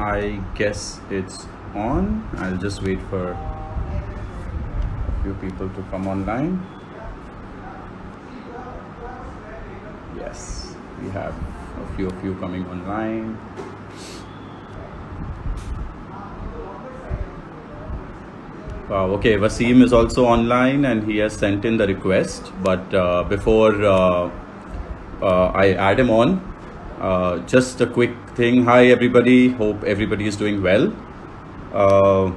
I guess it's on. I'll just wait for a few people to come online. Yes, we have a few of you coming online. Wow, okay, Wasim is also online and he has sent in the request. But uh, before uh, uh, I add him on, uh, just a quick thing. Hi, everybody. Hope everybody is doing well. Uh,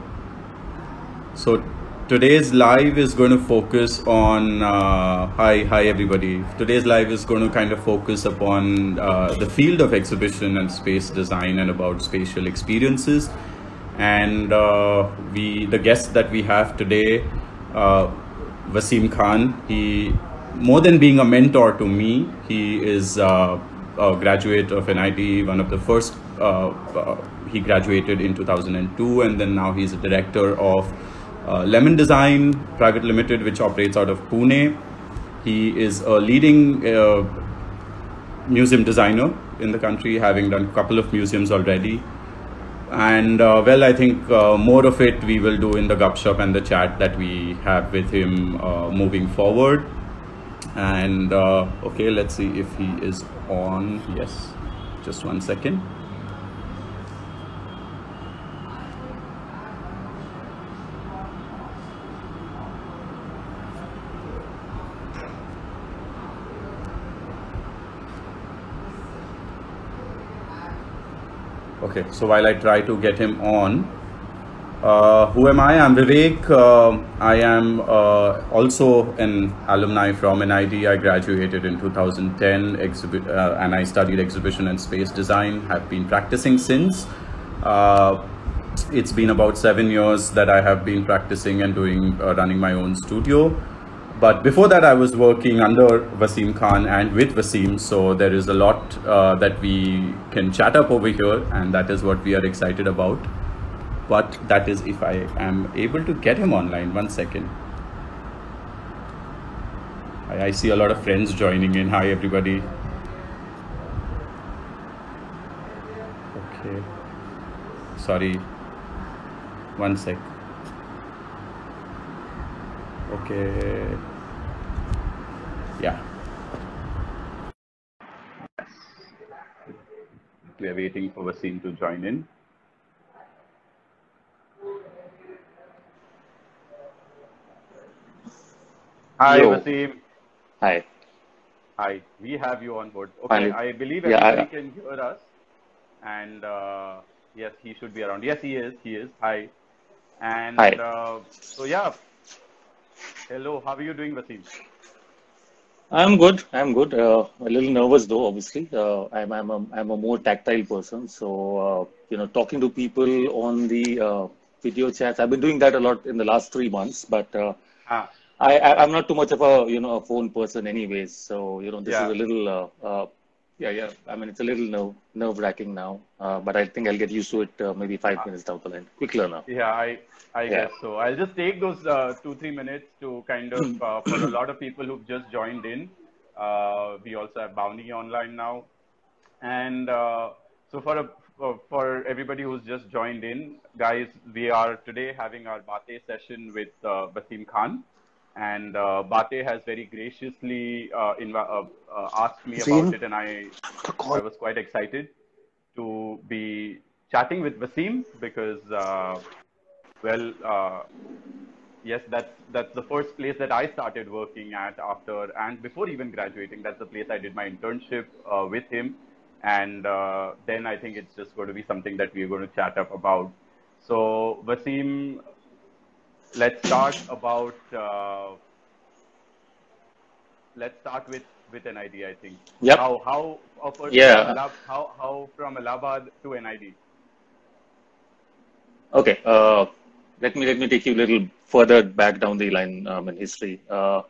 so today's live is going to focus on uh, hi hi everybody today's live is going to kind of focus upon uh, the field of exhibition and space design and about spatial experiences and uh, we the guest that we have today uh, Wasim Khan he more than being a mentor to me he is uh, graduate of NID one of the first uh, uh, he graduated in 2002 and then now he's a director of uh, Lemon Design Private Limited which operates out of Pune. He is a leading museum designer in the country having done a couple of museums already. And uh, well i think uh, more of it we will do in the gup shop and the chat that we have with him uh, moving forward and uh, okay let's see if he is on. Yes just one second. Okay, so while I try to get him on, uh, who am I? I'm Vivek. Uh, I am uh, also an alumni from NID. I graduated in 2010 exhibi- uh, and I studied exhibition and space design. Have been practicing since. Uh, it's been about seven years that I have been practicing and doing uh, running my own studio. But before that, I was working under Wasim Khan and with Wasim. So there is a lot that we can chat up over here, and that is what we are excited about. But that is if I am able to get him online. One second. I, I see a lot of friends joining in. Hi, everybody. Okay. Sorry. One sec. Okay. Yeah. We are waiting for Wasim to join in. Hi, Yo. Wasim. Hi. Hi. We have you on board. Okay, Finally. I believe Yeah, I- can hear us. And uh, yes, he should be around. Yes, he is. He is. Hi. And Hi. Uh, so, yeah. Hello. How are you doing, Wasim? I'm good. I'm good. Uh, a little nervous though, obviously. Uh, I'm I'm a, I'm a more tactile person, so uh, you know, talking to people on the uh, video chats. I've been doing that a lot in the last three months, but uh, Ah, I, I I'm not too much of a you know a phone person, anyways. So you know, this Yeah. is a little uh, uh, yeah yeah. I mean, it's a little nerve nerve wracking now, uh, but I think I'll get used to it uh, maybe five minutes down the line. Quick learner. Yeah, I I Yeah. guess so. I'll just take those uh, two three minutes to kind of uh, for a lot of people who've just joined in. Uh, we also have Bounty online now, and uh, so for a for- everybody who's just joined in, guys, we are today having our Bate session with uh, Wasim Khan, and uh, Bate has very graciously uh, inv- uh, uh, asked me Wasim? about it, and I I was quite excited to be chatting with Wasim because. Uh, well, uh, yes, that's that's the first place that I started working at after and before even graduating. That's the place I did my internship uh, with him, and uh, then I think it's just going to be something that we're going to chat up about. So, Wasim, let's start about. Uh, let's start with with NID. I think. Yep. How how a person Yeah. from how how from Allahabad to NID. Okay. Uh, let me let me take you a little further back down the line um, in history. Uh,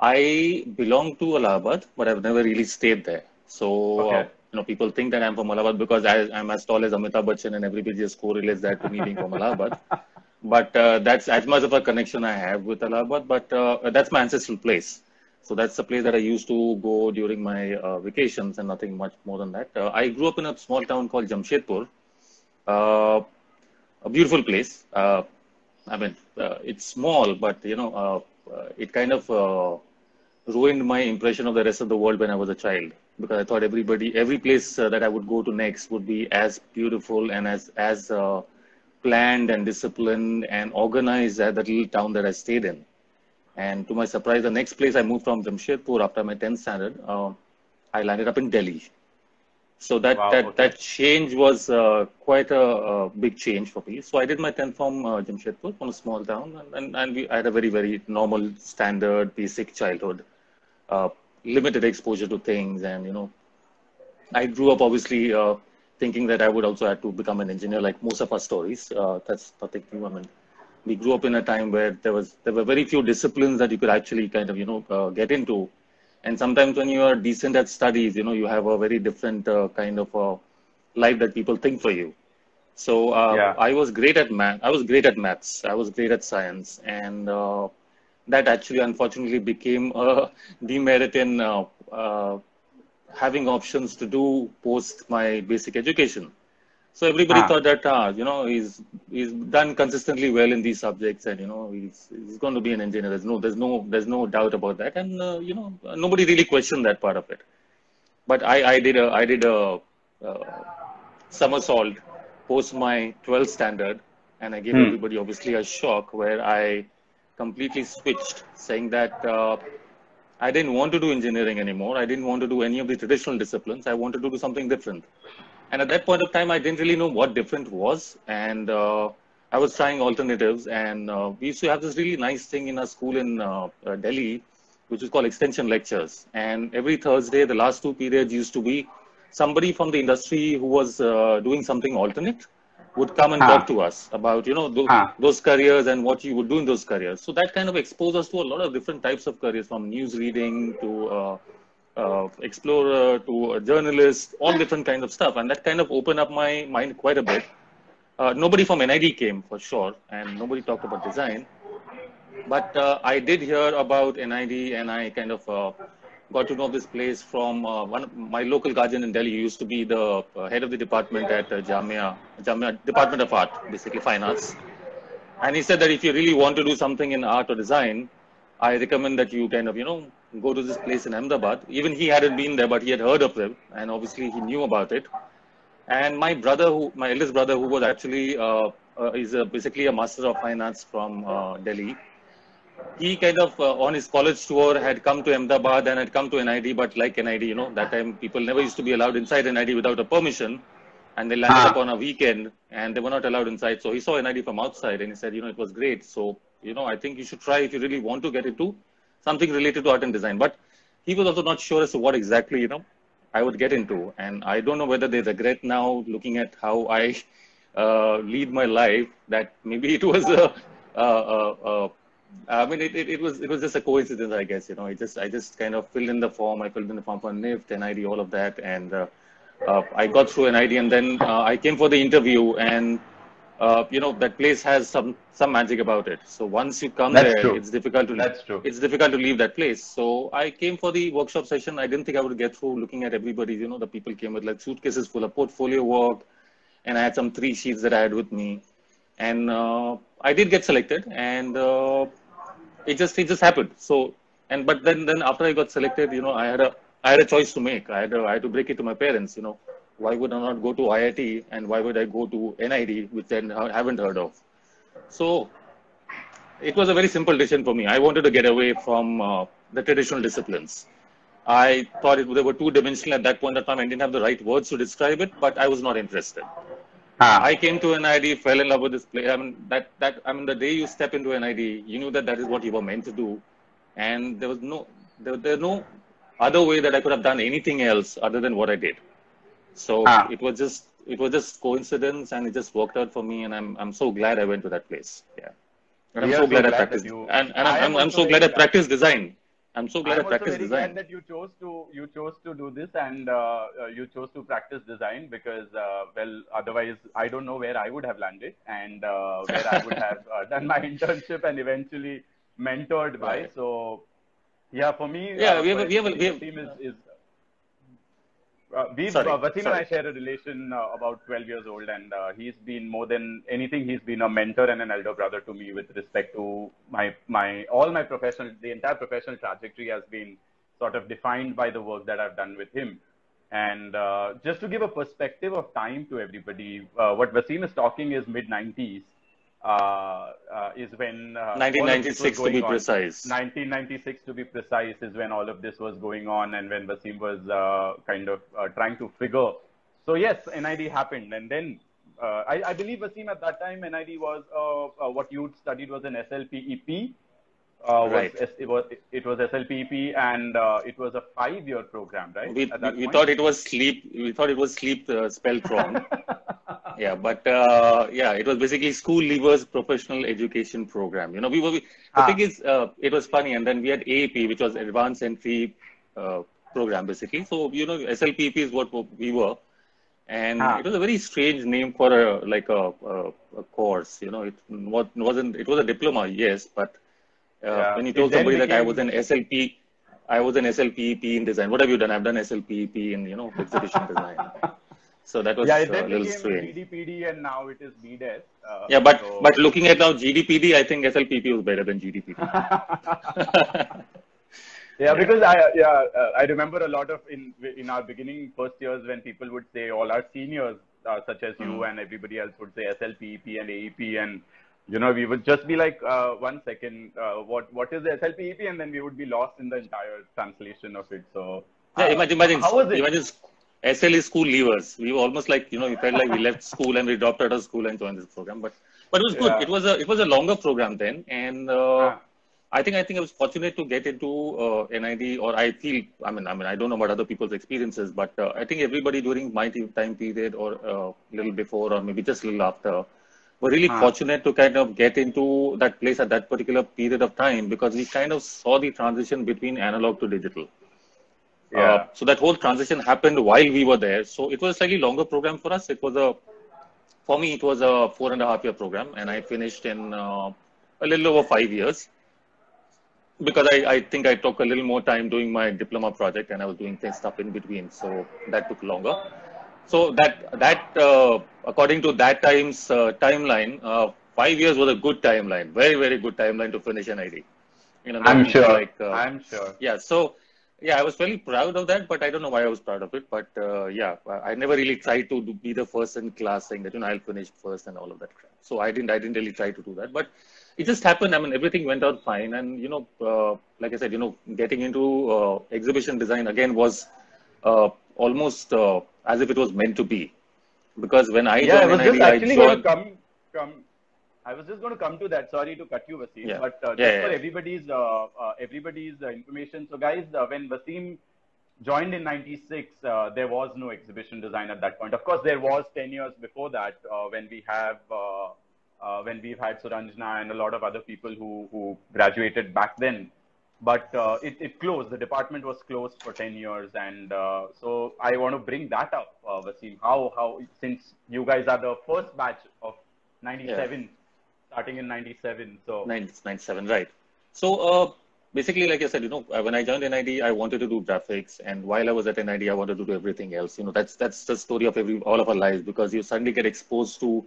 I belong to Allahabad, but I've never really stayed there. So Okay. uh, you know, people think that I'm from Allahabad because I, I'm as tall as Amitabh Bachchan, and everybody just correlates that to me being from Allahabad. But uh, that's as much of a connection I have with Allahabad. But uh, that's my ancestral place. So that's the place that I used to go during my uh, vacations, and nothing much more than that. Uh, I grew up in a small town called Jamshedpur, Uh, a beautiful place. Uh, I mean, uh, it's small, but you know, uh, it kind of ruined my impression of the rest of the world when I was a child because I thought everybody, every place that I would go to next would be as beautiful and as as planned and disciplined and organized as that little town that I stayed in. And to my surprise, the next place I moved from Jamshedpur after my 10th standard, uh, I landed up in Delhi. So that Wow, that okay. that change was uh, quite a, a big change for me. So I did my 10th from uh, Jamshedpur, from a small town, and, and, and we, I had a very very normal, standard, basic childhood, uh, limited exposure to things, and you know, I grew up obviously uh, thinking that I would also have to become an engineer, like most of our stories. Uh, that's nothing new. I mean, we grew up in a time where there was there were very few disciplines that you could actually kind of you know uh, get into, and sometimes when you are decent at studies, you know you have a very different uh, kind of uh, life that people think for you. So uh, Yeah. I was great at math. I was great at maths. I was great at science, and uh, that actually unfortunately became a demerit in uh, uh, having options to do post my basic education. So everybody Ah. thought that ah, you know he's he's done consistently well in these subjects, and you know he's he's going to be an engineer. There's no there's no there's no doubt about that, and uh, you know nobody really questioned that part of it. But I I did a I did a uh, somersault post my 12th standard, and I gave Hmm. everybody obviously a shock where I completely switched, saying that uh, I didn't want to do engineering anymore. I didn't want to do any of the traditional disciplines. I wanted to do something different. And at that point of time, I didn't really know what different was, and uh, I was trying alternatives. And uh, we used to have this really nice thing in our school in uh, uh, Delhi, which is called extension lectures. And every Thursday, the last two periods used to be somebody from the industry who was uh, doing something alternate would come and Ah. talk to us about you know those, Ah. those careers and what you would do in those careers. So that kind of exposed us to a lot of different types of careers, from news reading to uh, uh, explorer to a journalist, all different kinds of stuff, and that kind of opened up my mind quite a bit. Uh, nobody from NID came for sure, and nobody talked about design. But uh, I did hear about NID, and I kind of uh, got to know this place from uh, one of my local guardian in Delhi. He used to be the uh, head of the department at uh, Jamia, Jamia Department of Art, basically fine arts. And he said that if you really want to do something in art or design, I recommend that you kind of, you know, go to this place in Ahmedabad. Even he hadn't been there, but he had heard of them, and obviously he knew about it. And my brother, who my eldest brother, who was actually uh, uh, is a, basically a master of finance from uh, Delhi, he kind of uh, on his college tour had come to Ahmedabad and had come to NID, but like NID, you know, that time people never used to be allowed inside NID without a permission, and they landed Ah. up on a weekend and they were not allowed inside. So he saw NID from outside and he said, you know, it was great. So you know, I think you should try if you really want to get into something related to art and design. But he was also not sure as to what exactly, you know, I would get into, and I don't know whether they regret now looking at how I uh, lead my life that maybe it was a. Uh, uh, uh, I mean, it, it, it was it was just a coincidence, I guess. You know, it just I just kind of filled in the form. I filled in the form for NIFT, NID, all of that, and uh, uh, I got through NID, and then uh, I came for the interview, and uh, you know that place has some some magic about it. So once you come That's there, true. it's difficult to That's true. it's difficult to leave that place. So I came for the workshop session. I didn't think I would get through looking at everybody. You know, the people came with like suitcases full of portfolio work, and I had some three sheets that I had with me, and uh, I did get selected, and uh, it just it just happened. So and but then then after I got selected, you know, I had a I had a choice to make. I had a, I had to break it to my parents. You know, why would I not go to IIT and why would I go to NID, which then I haven't heard of? So it was a very simple decision for me. I wanted to get away from uh, the traditional disciplines. I thought it, they were two dimensional at that point of time. I didn't have the right words to describe it, but I was not interested. Ah. I came to NID, fell in love with this place. I mean, that, that, I mean, the day you step into NID, you knew that that is what you were meant to do. And there was no, there, there no other way that I could have done anything else other than what I did. So Ah. it was just, it was just coincidence and it just worked out for me. And I'm, I'm so glad I went to that place. Yeah. And I'm We are so so glad I practiced. you- And, and I I'm, I'm, I'm so glad I practiced design. I'm so glad I'm I also very design. glad that you chose to you chose to do this and uh, uh, you chose to practice design because uh, well otherwise I don't know where I would have landed and uh, where I would have uh, done my internship and eventually mentored by. Right. So yeah, for me, Yeah, uh, we have a- we have a- we have- team is, is Uh, we've, Sorry, uh, Wasim and I share a relation uh, about 12 years old, and uh, he's been more than anything. He's been a mentor and an elder brother to me with respect to my my all my professional, the entire professional trajectory has been sort of defined by the work that I've done with him. And uh, just to give a perspective of time to everybody, uh, what Wasim is talking is mid 90s. Uh, uh, is when uh, all of this was 1996 to be on. precise. 1996 to be precise is when all of this was going on and when Wasim was uh, kind of uh, trying to figure. So yes, NID happened and then uh, I, I believe Wasim at that time NID was uh, uh, what you studied was an SLPEP. Uh, Right. was, it was it was SLPEP and uh, it was a five-year program, right? We, we thought it was sleep. We thought it was sleep uh, spelled wrong. yeah, but uh, yeah, it was basically school leavers professional education program. You know, we were. We, the Ah. thing is, uh, it was funny, and then we had AEP, which was advanced entry uh, program, basically. So you know, SLPP is what we were, and Ah. it was a very strange name for a like a, a, a course. You know, it wa- wasn't. It was a diploma, yes, but uh, Yeah. when you told somebody that I was an SLP. I was an SLPEP in design. What have you done? I've done SLPEP in you know exhibition design. So that was yeah, it a little strange. GDPD and now it is BDES. Uh, Yeah, but so- but looking at now GDPD, I think SLPP was better than GDPD. Yeah, because I yeah uh, I remember a lot of in in our beginning first years when people would say all our seniors uh, such as you and everybody else would say SLPEP and AEP and you know we would just be like uh, one second uh, what what is the SLPEP and then we would be lost in the entire translation of it. So yeah, uh, imagine imagine how was it? imagine SL is school leavers. We were almost like you know we felt like we left school and we dropped out of school and joined this program. But but it was good. Yeah. It was a it was a longer program then, and uh, Ah. I think I think I was fortunate to get into uh, NID, or I feel I mean I mean I don't know about other people's experiences, but uh, I think everybody during my time period or uh, little before or maybe just a little after were really Ah. fortunate to kind of get into that place at that particular period of time because we kind of saw the transition between analog to digital. Yeah. Uh, so that whole transition happened while we were there. So it was a slightly longer program for us. It was a, for me, it was a four and a half year program, and I finished in uh, a little over five years because I, I think I took a little more time doing my diploma project, and I was doing things stuff in between. So that took longer. So that that uh, according to that time's uh, timeline, uh, five years was a good timeline, very very good timeline to finish NID. You know, I'm sure. Like, uh, I'm sure. yeah so yeah i was very proud of that but i don't know why i was proud of it. But uh, yeah i never really tried to do, be the first in class saying that you know i'll finish first and all of that crap. So i didn't i didn't really try to do that. But it just happened. I mean everything went out fine. And you know uh, like i said you know getting into uh, exhibition design again was uh, almost uh, as if it was meant to be. Because when i yeah, I joined was NID, just I actually going to come come. I was just going to come to that. Sorry to cut you, Wasim, Yeah. but uh, just Yeah, yeah, for everybody's uh, uh, everybody's uh, information. So, guys, uh, when Wasim joined in '96, uh, there was no exhibition design at that point. Of course, there was 10 years before that uh, when we have uh, uh, when we've had Suranjana and a lot of other people who who graduated back then. But uh, it, it closed. The department was closed for 10 years, and uh, so I want to bring that up, uh, Wasim. How how since you guys are the first batch of '97, starting in '97, so 97, right. So uh, basically, like I said, you know, uh, when I joined NID, I wanted to do graphics, and while I was at NID, I wanted to do everything else. You know, that's that's the story of every all of our lives because you suddenly get exposed to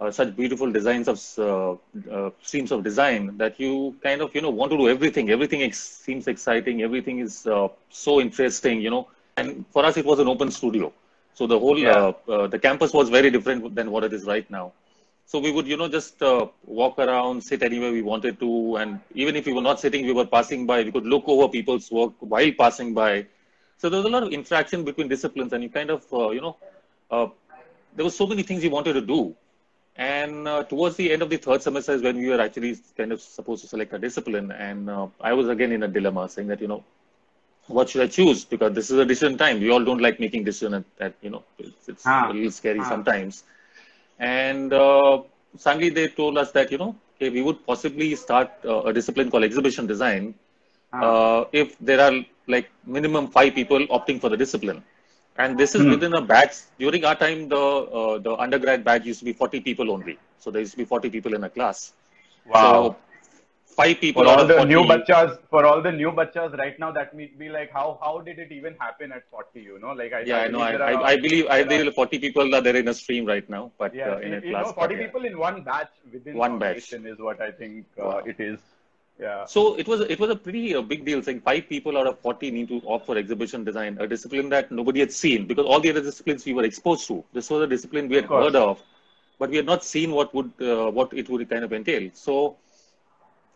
uh, such beautiful designs of uh, uh, streams of design that you kind of you know want to do everything. Everything ex- seems exciting. Everything is uh, so interesting. You know, and for us, it was an open studio. So the whole Yeah. uh, uh, the campus was very different than what it is right now. So we would, you know, just uh, walk around, sit anywhere we wanted to, and even if we were not sitting, we were passing by. We could look over people's work while passing by. So there was a lot of interaction between disciplines, and you kind of, uh, you know, uh, there were so many things you wanted to do. And uh, towards the end of the third semester is when we were actually kind of supposed to select a discipline, and uh, I was again in a dilemma, saying that, you know, what should I choose? Because this is a decision time. We all don't like making decisions at, at you know, it's, it's Ah. a little scary Ah. sometimes. And uh, suddenly they told us that, you know, okay, we would possibly start uh, a discipline called exhibition design uh, if there are like minimum five people opting for the discipline. And this is Hmm. within a batch. During our time, the uh, the undergrad batch used to be 40 people only. So there used to be 40 people in a class. wow. So five people for all the 40. new bachas for all the new bachas right now that may be like how how did it even happen at 40 you know like I, yeah, I know. I, believe I, I believe I believe 40 people are there in a stream right now, but yeah uh, in a you class. know 40 but, yeah. people in one batch within One batch. is what I think uh, Wow. it is yeah So it was it was a pretty uh, big deal saying five people out of 40 need to opt for exhibition design, a discipline that nobody had seen because all the other disciplines we were exposed to. This was a discipline we had Of heard of, but we had not seen what would uh, what it would kind of entail. So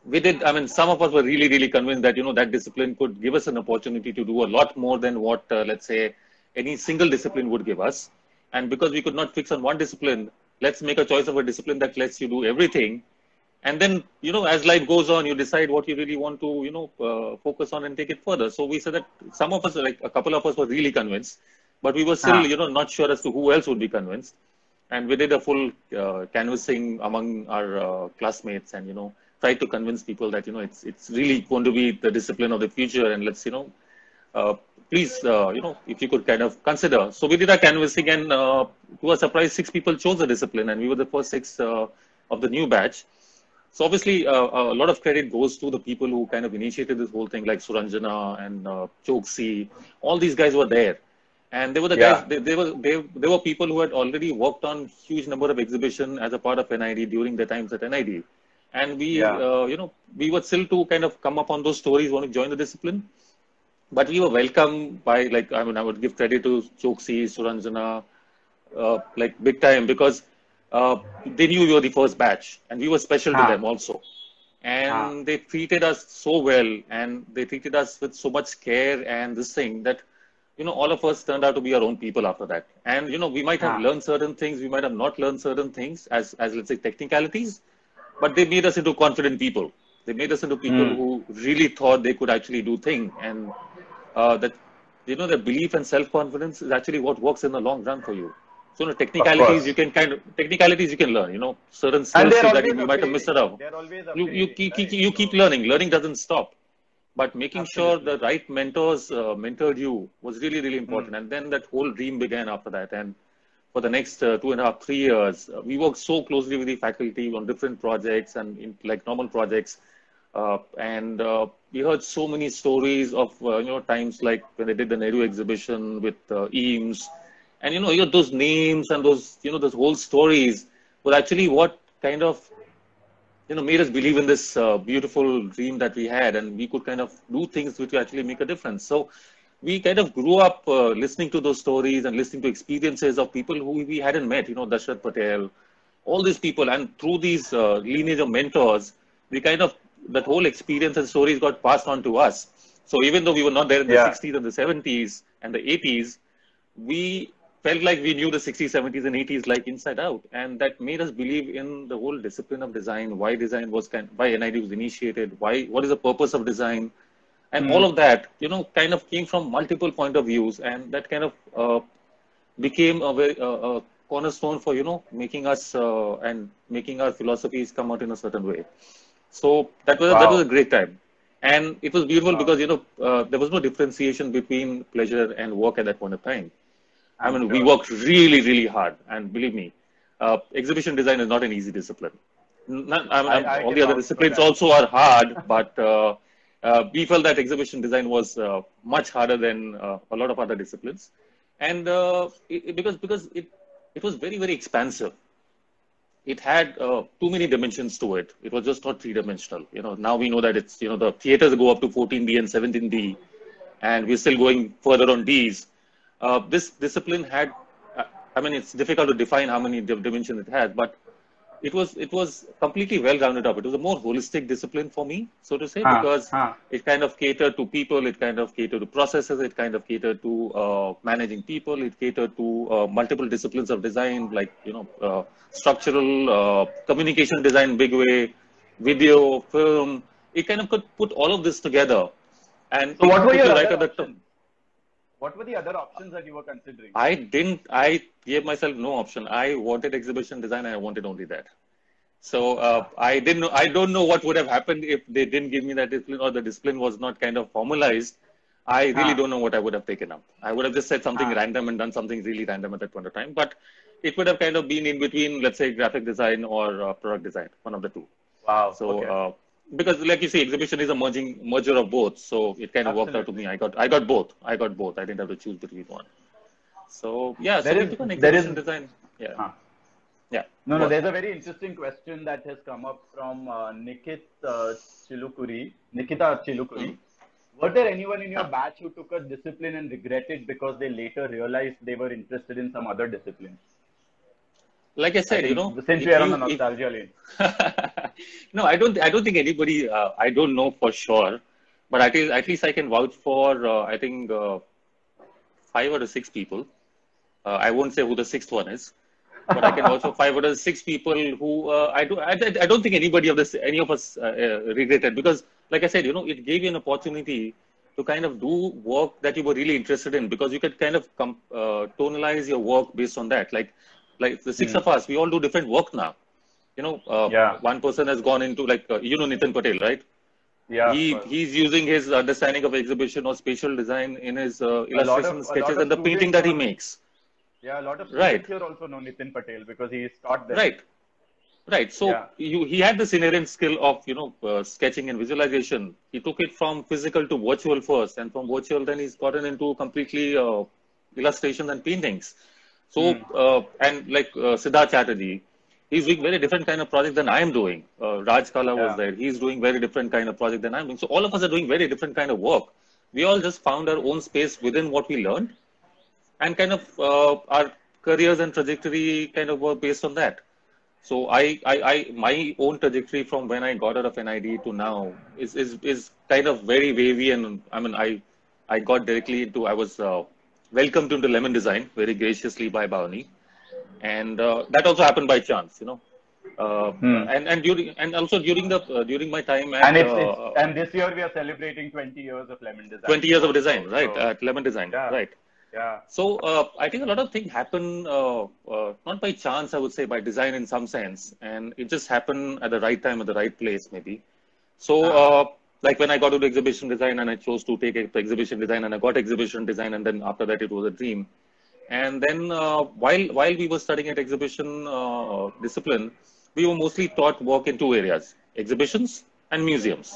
we did. I mean, some of us were really really convinced that you know that discipline could give us an opportunity to do a lot more than what uh, let's say any single discipline would give us. And because we could not fix on one discipline, let's make a choice of a discipline that lets you do everything and then you know as life goes on you decide what you really want to you know uh, focus on and take it further so we said that some of us like a couple of us were really convinced but we were still Ah. you know not sure as to who else would be convinced and we did a full uh, canvassing among our uh, classmates and you know tried to convince people that you know it's it's really going to be the discipline of the future and let's you know uh, please uh, you know if you could kind of consider so we did our canvassing and uh, to our surprise six people chose the discipline and we were the first six uh, of the new batch so obviously, uh, a lot of credit goes to the people who kind of initiated this whole thing, like Suranjana and uh, Choksi. All these guys were there, and they were the Yeah. guys. They, they were they, they were people who had already worked on huge number of exhibition as a part of NID during their times at NID, and we Yeah. uh, you know we were still to kind of come up on those stories, want to join the discipline, but we were welcomed by like I mean I would give credit to Choksi, Suranjana, uh, like big time because uh, they knew we were the first batch and we were special to Ah. them also. And Ah. they treated us so well and they treated us with so much care and this thing that, you know, all of us turned out to be our own people after that. And, you know, we might have Ah. learned certain things, we might have not learned certain things as, as let's say, technicalities, but they made us into confident people. They made us into people Hmm. who really thought they could actually do things and uh, that, you know, the belief and self-confidence is actually what works in the long run for you. So, you know, technicalities you can kind of technicalities you can learn. You know, certain skills that you might have missed out. You you keep, right? you keep So- learning. Learning doesn't stop, but making sure the right mentors uh, mentored you was really really important. And then that whole dream began after that. And for the next uh, two and a half three years, uh, we worked so closely with the faculty on different projects and in, like normal projects. Uh, and uh, we heard so many stories of uh, you know times like when they did the Nehru exhibition with uh, Eames, and you know, you those names and those you know those whole stories were actually what kind of you know made us believe in this beautiful dream that we had, and we could kind of do things which would actually make a difference. So we kind of grew up uh, listening to those stories and listening to experiences of people who we hadn't met. You know, Dashrath Patel, all these people, and through these uh, lineage of mentors, we kind of that whole experience and stories got passed on to us. So even though we were not there in the Yeah. 60s and the 70s and the 80s, we felt like we knew the 60s, 70s, and 80s like inside out, and that made us believe in the whole discipline of design, why design was kind, why NID was initiated, why what is the purpose of design, and Hmm. all of that, you know, kind of came from multiple point of views, and that kind of uh, became a very uh, a cornerstone for you know making us uh, and making our philosophies come out in a certain way. So that was that was a great time, and it was beautiful Wow. because you know uh, there was no differentiation between pleasure and work at that point of time. I mean, we worked really, really hard, and believe me, uh, exhibition design is not an easy discipline. Not, I mean, I- I all the other disciplines also are hard, but uh, we felt that exhibition design was uh, much harder than uh, a lot of other disciplines, and uh, it, because because it it was very very expansive. It had uh, too many dimensions to it. It was just not three dimensional. You know, now we know that it's you know the theaters go up to 14D and 17D, and we're still going further on Ds. Uh, this discipline had, I mean, it's difficult to define how many di- dimensions it has, but it was it was completely well rounded up. It was a more holistic discipline for me, so to say, Huh, because huh. it kind of catered to people, it kind of catered to processes, it kind of catered to uh, managing people, it catered to uh, multiple disciplines of design, like you know, uh, structural, uh, communication design, big way, video, film. It kind of could put all of this together, and So what were your you other right at the options? What were the other options that you were considering? I didn't. I gave myself no option. I wanted exhibition design, and I wanted only that. So uh, I didn't. Know, I don't know what would have happened if they didn't give me that discipline, or the discipline was not kind of formalized. I really Ah. don't know what I would have taken up. I would have just said something Ah. random and done something really random at that point of time. But it would have kind of been in between, let's say, graphic design or uh, product design, one of the two. Wow. So okay. uh, because like you see exhibition is a merging merger of both, so it kind of worked out to me. I got I got both. I got both. I didn't have to choose between one. So yeah, There so is- we an there design. Yeah, Huh. yeah. No, no, there's a very interesting question that has come up from uh, Nikit uh, Chilukuri, Nikita Chilukuri. Were there anyone in your Ah. batch who took a discipline and regretted because they later realized they were interested in some other discipline? Like I said, you know, since we are on the you- if- lane. no, I don't. I don't think anybody. Uh, I don't know for sure, but at least at least I can vouch for. Uh, I think uh, five or six people. Uh, I won't say who the sixth one is, but I can vouch for five or six people who uh, I do. I, I don't think anybody of this, any of us, uh, uh, regretted because, like I said, you know, it gave you an opportunity to kind of do work that you were really interested in because you could kind of com- uh, tonalize your work based on that. Like, like the six Hmm. of us, we all do different work now. You know, uh, Yeah. one person has gone into like uh, you know Nitin Patel, right? Yeah. he he's using his understanding of exhibition or spatial design in his uh, lot of- illustration sketches and the painting that he makes. yeah, a lot of Right. students here also know Nitin Patel because he is taught there. Right. Right. So Yeah. you, he had this inherent skill of you know uh, sketching and visualization. He took it from physical to virtual first, and from virtual then he's gotten into completely uh, illustrations and paintings. So Hmm. uh, and like uh, Siddharth Chatterjee, he's doing very different kind of project than I am doing. Uh, Raj Kala was there. He's doing very different kind of project than I'm doing. So all of us are doing very different kind of work. We all just found our own space within what we learned, and kind of uh, our careers and trajectory kind of were based on that. So I, I, I, my own trajectory from when I got out of NID to now is, is, is kind of very wavy. And I mean, I, I got directly into, I was uh, welcomed into Lemon Design very graciously by Bhavani. And uh, that also happened by chance, you know. Uh, Hmm. and, and during, and also during the, uh, during my time at, And it's, uh, and this year we are celebrating 20 years of Lemon Design. 20 years of design, right? so- At Lemon Design, Yeah. right? yeah. So uh, I think a lot of things happen uh, uh, not by chance, I would say, by design in some sense, and it just happened at the right time, at the right place, maybe. So, uh, like when I got into exhibition design, and I chose to take exhibition design, and I got exhibition design, and then after that, it was a dream. And then uh, while while we were studying at exhibition uh, discipline, we were mostly taught work in two areas: exhibitions and museums.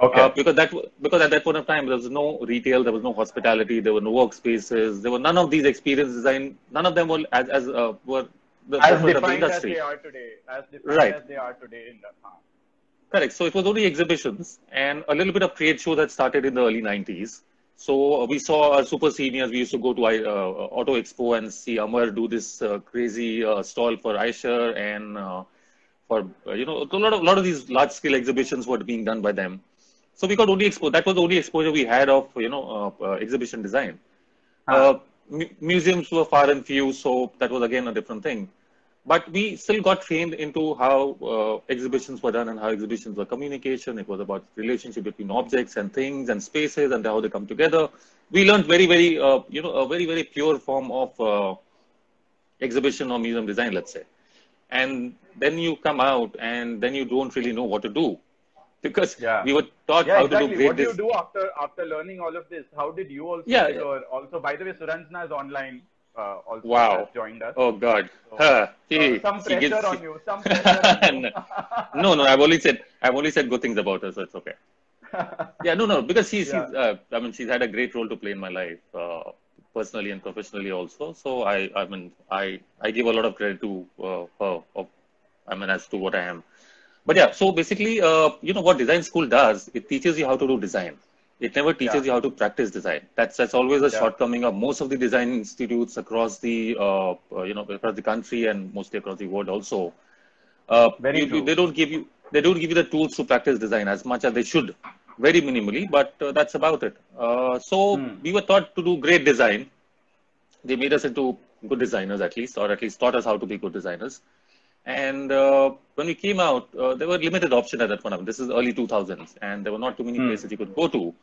Okay. Uh, because that because at that point of time there was no retail, there was no hospitality, there were no workspaces, there were none of these experience design. None of them were as, as uh, were the as purpose of the defined as they are today. As defined Right. as they are today in the. huh. Correct. So it was only exhibitions and a little bit of trade show that started in the early 90s. So uh, we saw our super seniors. We used to go to uh, Auto Expo and see Amar do this uh, crazy uh, stall for Eicher and uh, for uh, you know a lot of lot of these large scale exhibitions were being done by them. So we got only expo. That was the only exposure we had of you know exhibition design. Uh, mu- museums were far and few, so that was again a different thing. But we still got trained into how uh, exhibitions were done and how exhibitions were communication. It was about relationship between objects and things and spaces and how they come together. We learned very, very, uh, you know, a very, very pure form of uh, exhibition or museum design, let's say. And then you come out and then you don't really know what to do because Yeah. we were taught Yeah, how exactly. to do great What do you do after after learning all of this? How did you also? Yeah? Also, by the way, Suranjana is online. Uh, also Wow. joined us. Oh God. So, Huh. He- some pressure gives- on you. Some pressure on you. no, no. I've only said I've only said good things about her, so it's okay. Yeah, no, no. Because she's, Yeah. she's uh, I mean, she's had a great role to play in my life, uh, personally and professionally also. So I, I mean, I, I give a lot of credit to uh, her. Of, I mean, as to what I am. But yeah, so basically, uh, you know what design school does? It teaches you how to do design. It never teaches Yeah. you how to practice design. That's that's always a Yeah. shortcoming of most of the design institutes across the uh, uh, you know across the country and mostly across the world also. Uh, Very you- you- true. they don't give you they don't give you the tools to practice design as much as they should, very minimally. But uh, that's about it. Uh, so Hmm. we were taught to do great design. They made us into good designers at least, or at least taught us how to be good designers. And uh, when we came out, uh, there were limited options at that point. This is early 2000s, and there were not too many Hmm. places you could go to.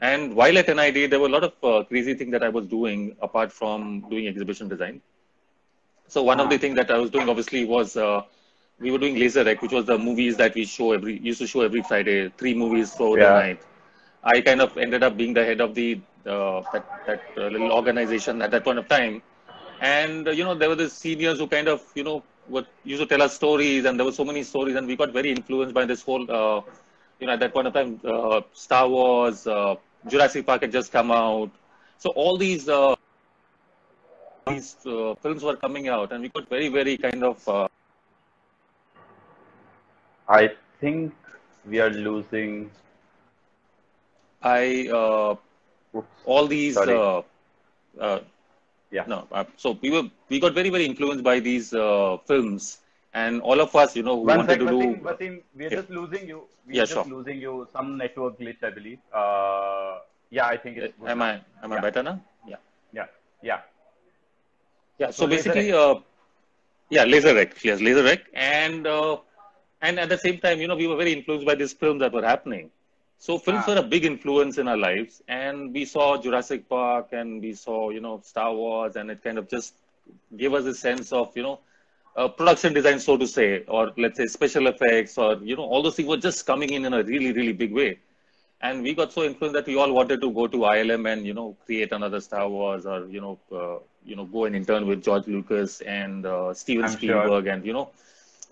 And while at NID, there were a lot of uh, crazy things that I was doing apart from doing exhibition design. So one of Ah. the things that I was doing obviously was uh, we were doing Laser Rec, which was the movies that we show every used to show every Friday, three movies for the night. I kind of ended up being the head of the uh, that, that uh, little organization at that point of time, and uh, you know there were the seniors who kind of you know were used to tell us stories, and there were so many stories, and we got very influenced by this whole uh, you know, at that point of time, uh, Star Wars, uh, Jurassic Park had just come out. So all these uh, these uh, films were coming out, and we got very, very kind of. Uh, I think we are losing. I uh, all these. Sorry. Yeah. No, uh, so we were we got very, very influenced by these uh, films, and all of us, you know, who One wanted sec, to Wasim, do. Wasim, we're Yeah. just losing you. We're Yeah, just sure. losing you. Some network glitch, I believe. Uh, yeah, I think it's good Am now. I am I better now? Yeah. Yeah, yeah. Yeah. So, So basically, Laser uh, yeah, Laser Rec, yes, Laser Rec, and uh, and at the same time, you know, we were very influenced by these films that were happening. So films Ah. were a big influence in our lives, and we saw Jurassic Park, and we saw, you know, Star Wars, and it kind of just gave us a sense of, you know, uh, production design, so to say, or let's say special effects, or you know, all those things were just coming in in a really, really big way. And we got so influenced that we all wanted to go to ILM and you know create another Star Wars, or you know, uh, you know, go and intern with George Lucas and uh, Steven I'm sure. Spielberg, and you know,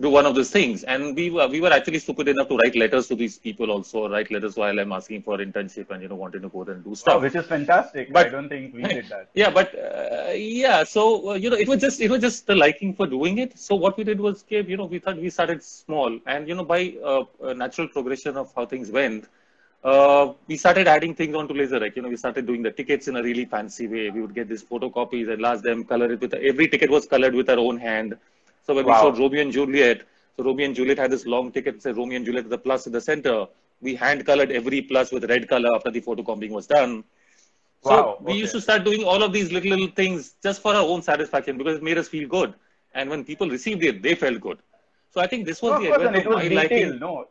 do one of those things. And we were we were actually stupid enough to write letters to these people also, write letters while I'm asking for internship and you know wanting to go there and do stuff. Oh, which is fantastic. But- I don't think we did that. Yeah, but uh, yeah, so uh, you know, it was just it was just the liking for doing it. So what we did was, you know, we thought we started small, and you know, by uh, a natural progression of how things went, uh, we started adding things onto LaserRec. You know, we started doing the tickets in a really fancy way. We would get these photocopies and last them color it with every ticket was colored with our own hand. So when Wow. we showed Romeo and Juliet, so Romeo and Juliet had this long ticket that said Romeo and Juliet with the plus in the center. We hand colored every plus with red color after the photocopying was done. So Wow, we used to start doing all of these little little things just for our own satisfaction because it made us feel good. And when people received it, they felt good. So I think this was No, the advent it was detail. liking. No,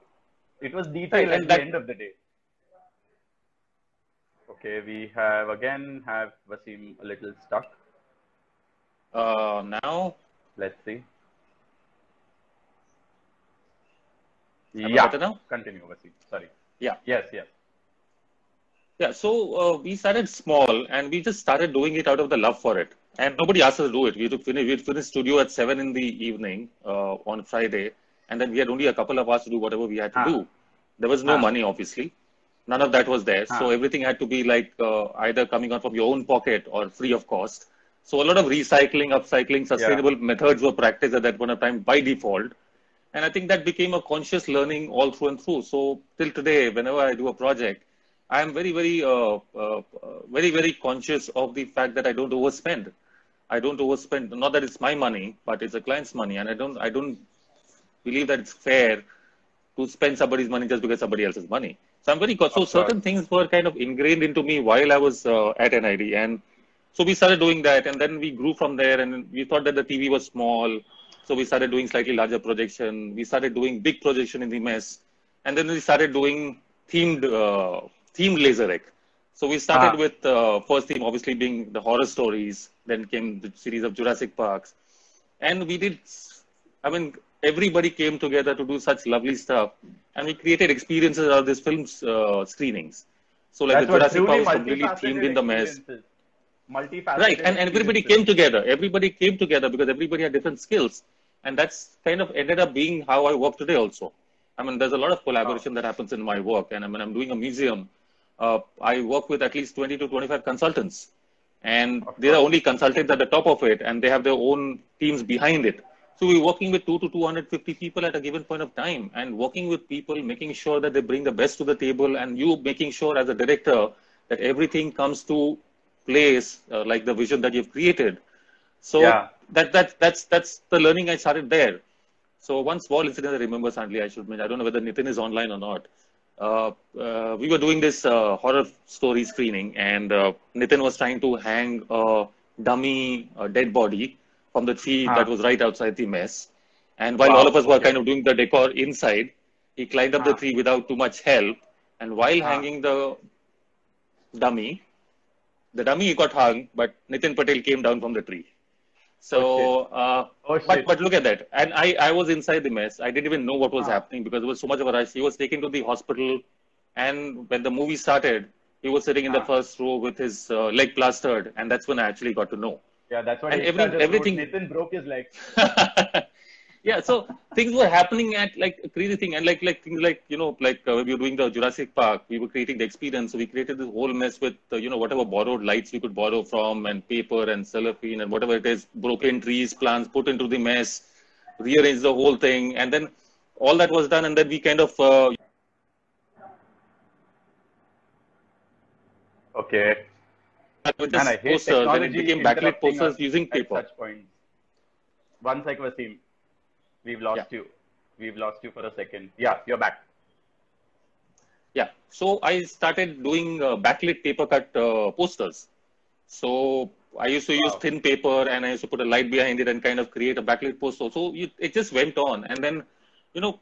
it was detail Right, at and the end of the day. Okay, we have again have Wasim a little stuck. Uh, now, Let's see. Am I yeah, now? continue, Wasim. Sorry. Yeah. Yes, yes. yeah. So uh, we started small and we just started doing it out of the love for it. And nobody asked us to do it. We had to finish. We finished studio at seven in the evening uh, on Friday, and then we had only a couple of hours to do whatever we had to Ah. do. There was no Ah. money, obviously. None of that was there. So Ah. everything had to be like uh, either coming out from your own pocket or free of cost. So a lot of recycling, upcycling, sustainable methods were practiced at that point of time by default. And I think that became a conscious learning all through and through. So till today, whenever I do a project, I am very, very, uh, uh, very, very conscious of the fact that I don't overspend. I don't overspend. Not that it's my money, but it's a client's money, and I don't, I don't believe that it's fair to spend somebody's money just because somebody else's money. So I'm very co- so certain things were kind of ingrained into me while I was uh, at NID, and so we started doing that, and then we grew from there, and we thought that the TV was small, so we started doing slightly larger projection. We started doing big projection in the mess, and then we started doing themed uh, themed laser rec. So we started Ah. with uh, first theme obviously being the horror stories, then came the series of Jurassic Parks, and we did. I mean, everybody came together to do such lovely stuff, and we created experiences out of these films uh, screenings. So like That's the Jurassic Park was completely themed in the mess. Multifaceted Right, and everybody came together. Everybody came together because everybody had different skills, and that's kind of ended up being how I work today. Also, I mean, there's a lot of collaboration that happens in my work, and I mean, I'm doing a museum. Uh, I work with at least 20 to 25 consultants, and they're only consultants at the top of it, and they have their own teams behind it. So we're working with two to 250 people at a given point of time, and working with people, making sure that they bring the best to the table, and you making sure as a director that everything comes to place uh, like the vision that you've created. So Yeah. That that that's that's the learning I started there. So one small incident I remember, Sandli, I should mention. I don't know whether Nitin is online or not. Uh, uh, we were doing this uh, horror story screening, and uh, Nitin was trying to hang a dummy uh, dead body from the tree Ah. that was right outside the mess. And while Wow, all of us were okay. kind of doing the decor inside, he climbed up the Ah. tree without too much help. And while Ah. hanging the dummy, the dummy got hung, but Nitin Patel came down from the tree. So, uh, Oh, but but look at that. And I, I was inside the mess. I didn't even know what was Ah. happening because there was so much of a rush. He was taken to the hospital, and when the movie started, he was sitting in the Ah. first row with his uh, leg plastered, and that's when I actually got to know. Yeah, that's what And every- everything- Nathan broke his leg. yeah so things were happening at like a crazy thing and like like things like you know like uh, we were doing the jurassic park we were creating the experience so we created this whole mess with uh, you know whatever borrowed lights we could borrow from and paper and cellophane and whatever it is broken trees plants put into the mess rearrange the whole thing and then all that was done and then we kind of uh, Okay. with this I hate posters then it became backlit posters us using paper points. One sec, Wasim. We've lost Yeah. you. We've lost you for a second. Yeah, you're back. Yeah. So I started doing uh, backlit paper cut uh, posters. So I used to use thin paper and I used to put a light behind it and kind of create a backlit poster. So you, it just went on. And then, you know,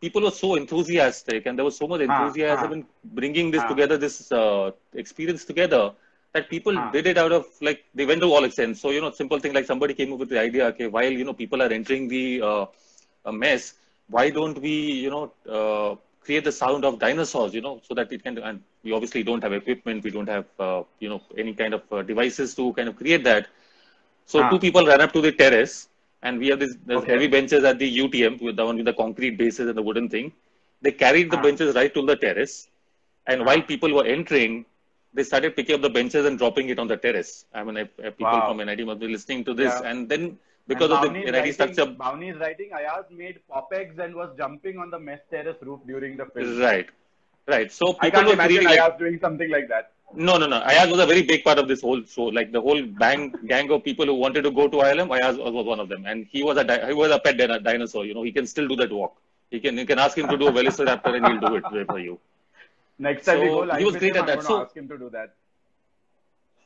people were so enthusiastic and there was so much Ah, enthusiasm ah. in bringing this Ah. together, this uh, experience together that people Ah. did it out of like, they went to all extents. So, you know, simple thing like somebody came up with the idea, okay, while, you know, people are entering the uh, a mess, why don't we, you know, uh, create the sound of dinosaurs, you know, so that it can, and we obviously don't have equipment, we don't have, uh, you know, any kind of uh, devices to kind of create that. So Ah. two people ran up to the terrace and we have these Okay. heavy benches at the UTM with the one with the concrete bases and the wooden thing. They carried the Ah. benches right to the terrace. And Ah. while people were entering, they started picking up the benches and dropping it on the terrace. I mean, if, if uh, people Wow. from NID must be listening to this. Yeah. And then because and of the Bhavani's NIT structure, Bhavani's writing, Ayaz made pop eggs and was jumping on the mess terrace roof during the film. right, right. So I people can't were imagine creating like, Ayaz doing something like that. No, no, no. Ayaz was a very big part of this whole show. Like the whole bang gang of people who wanted to go to ILM, Ayaz was one of them, and he was a di- he was a pet dino- dinosaur. You know, he can still do that walk. He can you can ask him to do a Velociraptor and he'll do it for you. Next time we So, go he was great him, at that. So- ask him to do that.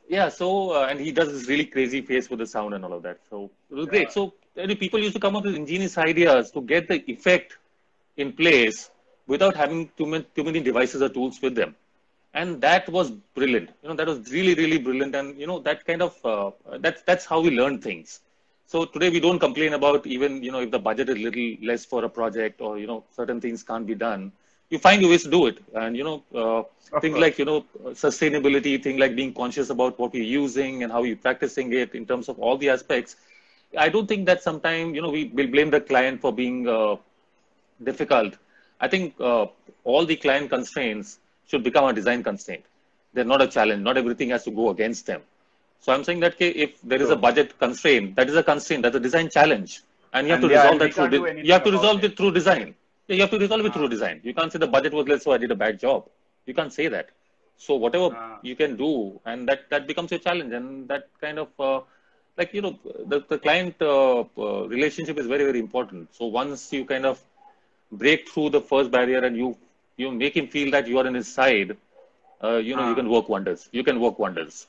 Yeah. So uh, and he does this really crazy face with the sound and all of that. So it was great. So people used to come up with ingenious ideas to get the effect in place without having too many, too many devices or tools with them. and that was brilliant you know that was really really brilliant and you know that kind of uh, that's that's how we learn things so today we don't complain about even you know if the budget is little less for a project or you know certain things can't be done you find your ways to do it and you know uh, things course. like you know sustainability thing like being conscious about what you're using and how you're practicing it in terms of all the aspects i don't think that sometimes you know we will blame the client for being uh, difficult i think uh, all the client constraints should become a design constraint. They're not a challenge. Not everything has to go against them. So I'm saying that if there is a budget constraint, that is a constraint. That's a design challenge, and you have And to yeah, resolve that through. can't do de- anything you have to resolve it. it through design. You have to resolve it through design. You can't say the budget was less, so I did a bad job. You can't say that. So whatever Ah. you can do, and that that becomes your challenge, and that kind of uh, like you know the the client uh, uh, relationship is very very important. So once you kind of break through the first barrier and you you make him feel that you are in his side, uh, you know you Ah. can work wonders. You can work wonders.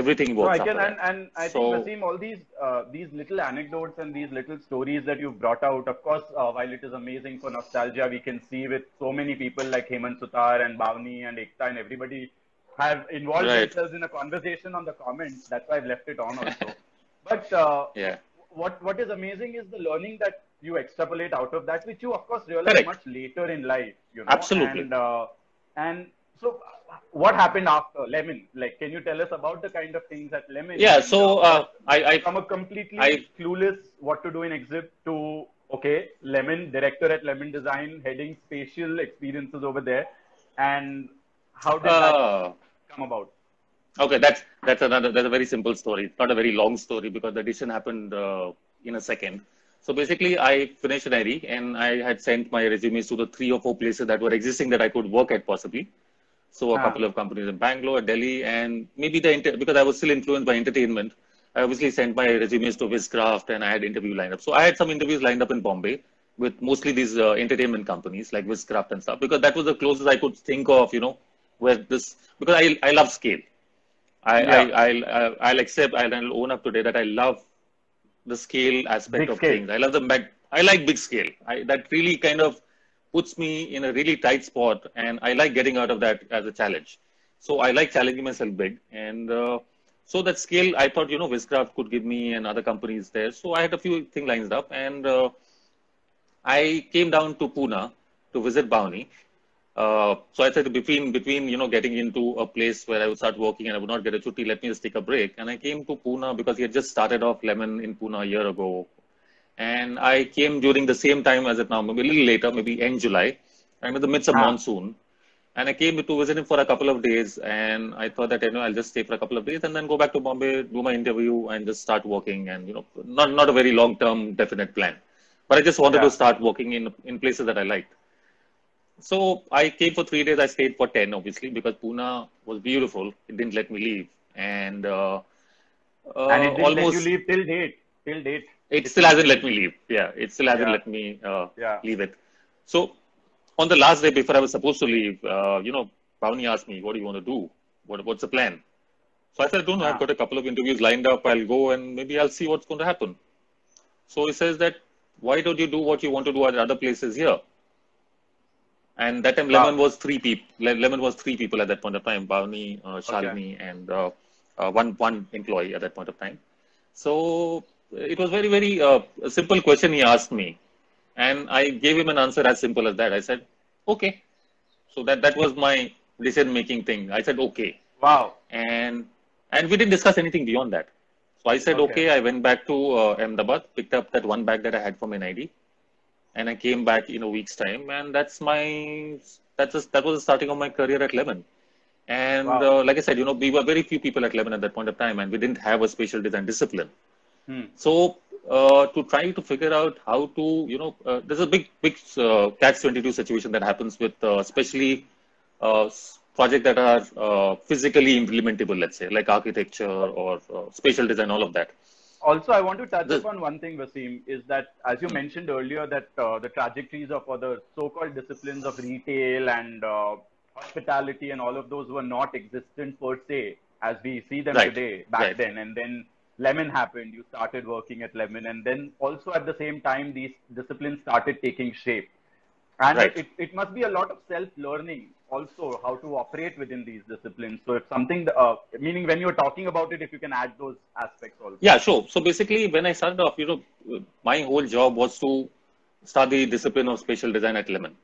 Everything works. I can, and, and I So- think Wasim, all these uh, these little anecdotes and these little stories that you've brought out. Of course, uh, while it is amazing for nostalgia, we can see with so many people like Hemant Sutar and Bhavni and Ekta and everybody have involved Right. themselves in a conversation on the comments. That's why I've left it on also. but uh, yeah, what what is amazing is the learning that you extrapolate out of that, which you of course realize Correct. much later in life. You know? Absolutely. And uh, and so, what happened after Lemon? Like, can you tell us about the kind of things at Lemon? yeah. So uh, I, I from a completely I- clueless what to do in exit to okay, Lemon director at Lemon Design, heading spatial experiences over there, and how did that uh, come about? Okay, that's that's another that's a very simple story. It's not a very long story because the addition happened uh, in a second. So basically, I finished NIRI and I had sent my resumes to the three or four places that were existing that I could work at possibly. So a Ah. couple of companies in Bangalore, Delhi, and maybe the inter- because I was still influenced by entertainment. I obviously sent my resumes to Wizcraft and I had interview lined up. So I had some interviews lined up in Bombay with mostly these uh, entertainment companies like Wizcraft and stuff because that was the closest I could think of, you know, where this because I I love scale. I, Yeah. I, I'll, I'll- accept, I'll, I'll own up today that I love the scale aspect Big of scale. things. I love the, mag- I like big scale. I, that really kind of puts me in a really tight spot and I like getting out of that as a challenge. So I like challenging myself big. And uh, so that scale, I thought, you know, Wizcraft could give me and other companies there. So I had a few things lined up and uh, I came down to Pune to visit Bhavani. Uh, so I said between between you know getting into a place where I would start working and I would not get a chutti, let me just take a break. And I came to Pune because he had just started off Lemon in Pune a year ago, And I came during the same time as it now, maybe a little later, maybe end July. I'm in the midst of Ah. monsoon. And I came to visit him for a couple of days, and I thought that you know I'll just stay for a couple of days and then go back to Bombay, do my interview, and just start working. And you know, not not a very long term definite plan, but I just wanted Yeah. to start working in in places that I liked. So I came for three days. I stayed for ten, obviously, because Pune was beautiful. It didn't let me leave, and uh, uh, and it didn't almost let you leave till date. Till date. It still hasn't let me leave. Yeah, it still hasn't Yeah. let me uh, Yeah. leave it. So on the last day before I was supposed to leave, uh, you know, Bhavani asked me, "What do you want to do? What, what's the plan?" So I said, "I don't know. I've got a couple of interviews lined up. I'll go and maybe I'll see what's going to happen." So he says that, "Why don't you do what you want to do at other places here?" And that time, Wow. Lemon was three people. Lemon was three people at that point of time: Bhavani, uh, Shalini, and uh, uh, one one employee at that point of time. So it was very very uh, a simple question he asked me, and I gave him an answer as simple as that. I said, "Okay." So that that was my decision making thing. I said, "Okay," Wow. and and we didn't discuss anything beyond that. So I said, Okay. "Okay." I went back to uh, Ahmedabad, picked up that one bag that I had from NID, and I came back in a week's time, and that's my that's just, that was the starting of my career at Lemon. And Wow. uh, like I said, you know, we were very few people at Lemon at that point of time, and we didn't have a spatial design discipline. Hmm. So uh, to try to figure out how to, you know, uh, there's a big, big uh, catch-22 situation that happens with, uh, especially uh, projects that are uh, physically implementable, let's say, like architecture or uh, spatial design, all of that. Also, I want to touch The- upon one thing, Wasim, is that as you mentioned earlier, that uh, the trajectories of other so-called disciplines of retail and uh, hospitality and all of those were not existent per se as we see them Right. today back Right. then. And then Lemon happened. You started working at Lemon, and then also at the same time, these disciplines started taking shape. And Right. it, it must be a lot of self-learning also how to operate within these disciplines. So if something, uh, meaning when you're talking about it, if you can add those aspects also. Yeah, sure. So basically, when I started off, you know, my whole job was to start the discipline of spatial design at Lemon,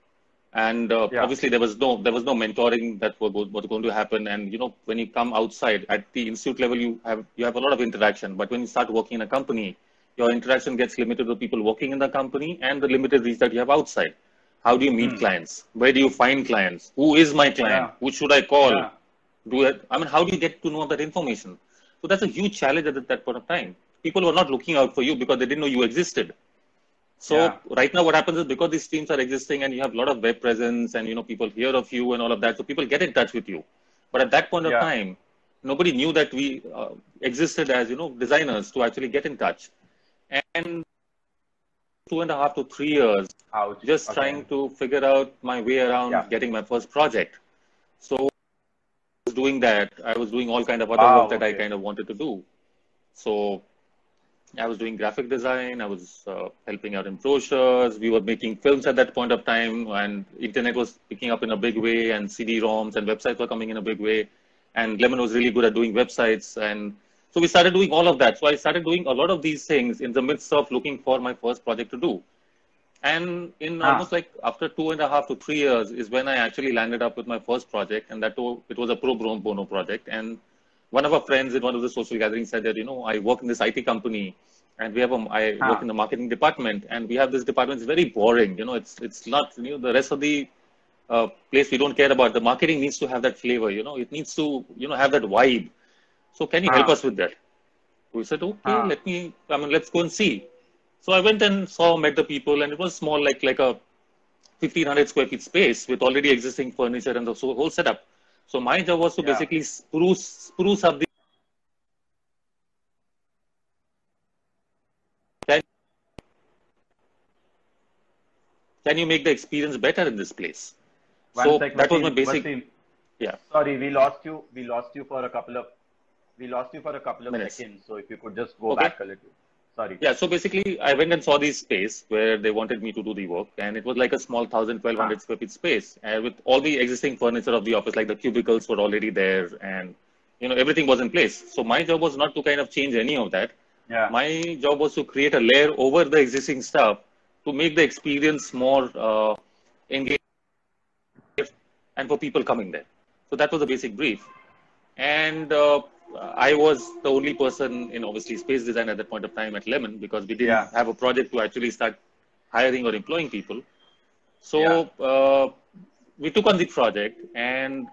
and uh, Yeah. obviously there was no there was no mentoring that was, was going to happen. And you know, when you come outside at the institute level, you have you have a lot of interaction. But when you start working in a company, your interaction gets limited to people working in the company and the limited reach that you have outside. How do you meet Hmm. clients? Where do you find clients? Who is my client? Yeah. Who should I call? Yeah. do it. I mean, how do you get to know that information? So that's a huge challenge at that point of time. People were not looking out for you because they didn't know you existed. So Yeah. right now, what happens is because these teams are existing and you have a lot of web presence and you know people hear of you and all of that, so people get in touch with you. But at that point of time, nobody knew that we uh, existed as you know designers to actually get in touch. And two and a half to three years Ouch. just Okay. trying to figure out my way around Yeah. getting my first project. So I was doing that. I was doing all kind of other Wow, work that I kind of wanted to do. So I was doing graphic design. I was uh, helping out in brochures. We were making films at that point of time, and internet was picking up in a big way, and CD-ROMs and websites were coming in a big way. And Lemon was really good at doing websites, and so we started doing all of that. So I started doing a lot of these things in the midst of looking for my first project to do. And in Ah. almost like after two and a half to three years is when I actually landed up with my first project, and that too, it was a pro bono project. And one of our friends in one of the social gatherings said that you know I work in this IT company, and we have a I Ah. work in the marketing department, and we have this department. It's very boring. You know, it's it's not you know the rest of the uh, place we don't care about. The marketing needs to have that flavor. You know, it needs to you know have that vibe. So can you help Ah. us with that? We said, okay, Ah. let me. I mean, let's go and see. So I went and saw, met the people, and it was small, like like a 1500 square feet space with already existing furniture and the whole setup. So my job was to Yeah. basically spruce spruce up the. Can, can you make the experience better in this place? One so sec, that was my basic. Wasim. Yeah. Sorry, we lost you. We lost you for a couple of. We lost you for a couple of Minutes. seconds. So if you could just go Okay. back a little. Sorry. Yeah, so basically, I went and saw this space where they wanted me to do the work, and it was like a small 1,000, 1,200 Ah. square feet space, and with all the existing furniture of the office, like the cubicles were already there, and you know everything was in place. So my job was not to kind of change any of that. Yeah. My job was to create a layer over the existing stuff to make the experience more uh, engaging and for people coming there. So that was the basic brief. And uh, I was the only person in obviously space design at that point of time at Lemon because we didn't Yeah. have a project to actually start hiring or employing people. So Yeah. uh, we took on the project, and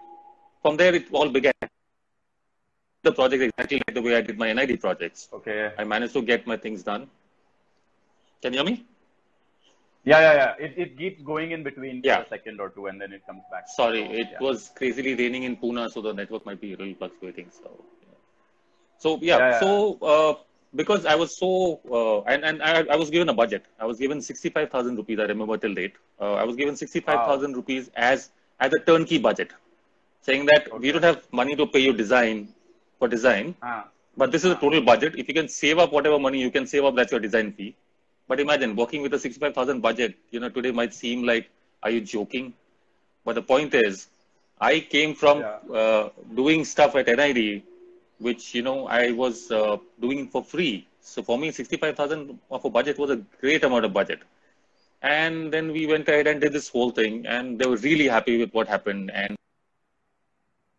from there it all began. The project exactly like the way I did my NID projects. Okay. I managed to get my things done. Can you hear me? Yeah, yeah, yeah. It, it keeps going in between Yeah. a second or two and then it comes back. Sorry, So, it yeah. was crazily raining in Pune, so the network might be a little fluctuating. So. So yeah, Yeah, so uh, because I was so uh, and and I, I was given a budget. I was given sixty five thousand rupees. I remember till date. Uh, I was given sixty five thousand rupees as as a turnkey budget, saying that we don't have money to pay you design for design, Ah, but this is a total budget. If you can save up whatever money you can save up, that's your design fee. But imagine working with a 65,000 budget, you know, today might seem like, are you joking? But the point is, I came from Yeah. uh, doing stuff at NID, which, you know, I was uh, doing for free. So for me, 65,000 of a budget was a great amount of budget. And then we went ahead and did this whole thing, and they were really happy with what happened. And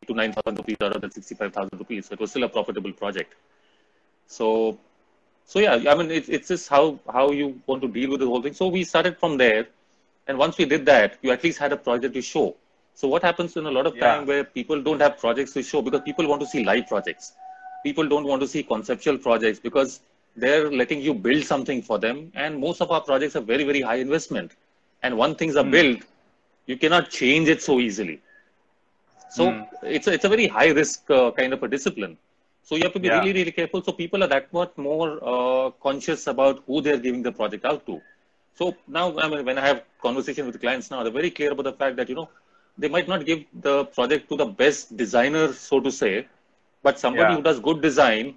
to 9,000 rupees of the 65,000 rupees. So it was still a profitable project. So, so yeah, I mean, it's, it's just how, how you want to deal with the whole thing. So we started from there. And once we did that, you at least had a project to show. So what happens in a lot of Yeah. time where people don't have projects to show because people want to see live projects. People don't want to see conceptual projects because they're letting you build something for them. And most of our projects are very, very high investment. And once things are built, you cannot change it so easily. So Hmm. it's a, it's a very high risk uh, kind of a discipline. So you have to be Yeah. really, really careful. So people are that much more uh, conscious about who they're giving the project out to. So now, I mean, when I have conversation with clients now, they're very clear about the fact that, you know, they might not give the project to the best designer, so to say, but somebody Yeah. who does good design,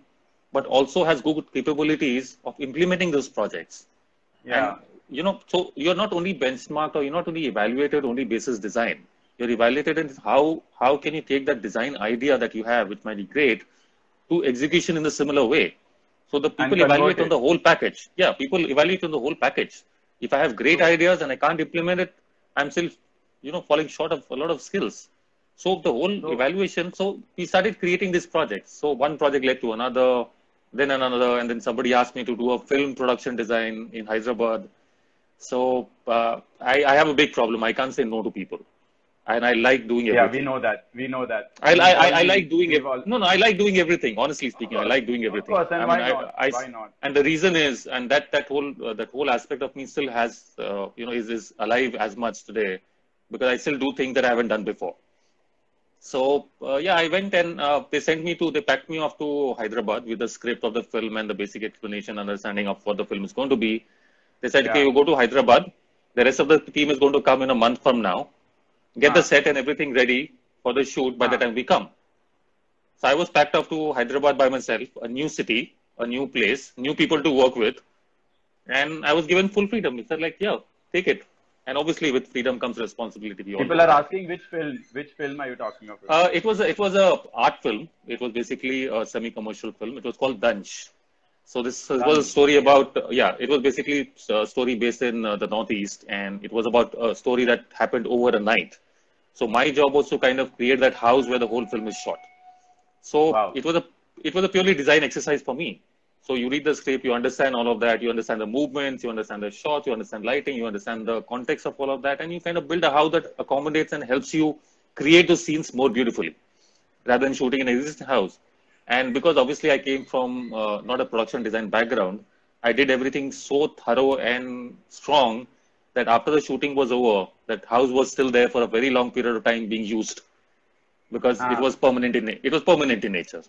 but also has good capabilities of implementing those projects. yeah. And, you know, so you're not only benchmarked or you're not only evaluated only basis design. You're evaluated in how how can you take that design idea that you have, which might be great, to execution in a similar way. So the people evaluate on the whole package. Yeah, people evaluate on the whole package. If I have great ideas and I can't implement it, I'm still, you know, falling short of a lot of skills. So the whole evaluation. So we started creating this project. So one project led to another, then another, and then somebody asked me to do a film production design in Hyderabad. So uh, I, I have a big problem. I can't say no to people, and I like doing everything. yeah, we know that. We know that. I, I, I, I like doing it. all- No, no, I like doing everything. Honestly speaking, I like doing everything. Of course, and I why mean, I- not? I- why not? and the reason is, and that that whole uh, that whole aspect of me still has, uh, you know, is is alive as much today, because I still do things that I haven't done before. So uh, yeah, I went and uh, they sent me to, they packed me off to Hyderabad with the script of the film and the basic explanation, understanding of what the film is going to be. They said, okay, you go to Hyderabad. The rest of the team is going to come in a month from now. Get the Ah. set and everything ready for the shoot by the Ah. time we come. So I was packed off to Hyderabad by myself, a new city, a new place, new people to work with, and I was given full freedom. They said like, yeah, take it. And obviously, with freedom comes responsibility. People are asking which film. Which film are you talking about? Uh, it was a, it was a art film. It was basically a semi-commercial film. It was called Danch. So this was a story about uh, yeah. It was basically a story based in uh, the northeast, and it was about a story that happened over a night. So my job was to kind of create that house where the whole film is shot. So Wow. it was a it was a purely design exercise for me. So you read the script, you understand all of that, you understand the movements, you understand the shots, you understand lighting, you understand the context of all of that, and you kind of build a house that accommodates and helps you create the scenes more beautifully rather than shooting an existing house. And because obviously I came from uh, not a production design background, I did everything so thorough and strong that after the shooting was over, that house was still there for a very long period of time being used because Ah. it was permanent in it was permanent in nature.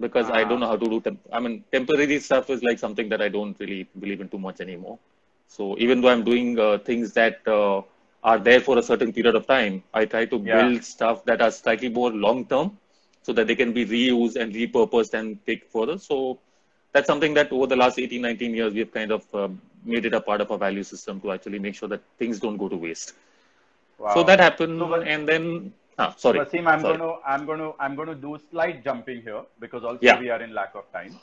Because I Ah. don't know how to do temp- I mean temporary stuff is like something that I don't really believe in too much anymore. So even though I'm doing uh, things that uh, are there for a certain period of time, I try to Yeah. build stuff that are slightly more long term so that they can be reused and repurposed and take further. So that's something that over the last 18, 19 years, we have kind of um, made it a part of our value system to actually make sure that things don't go to waste. Wow. So that happened, So, but- and then, ah, sorry. Wasim, I'm sorry. going to I'm going to I'm going to do slight jumping here because also Yeah. we are in lack of time.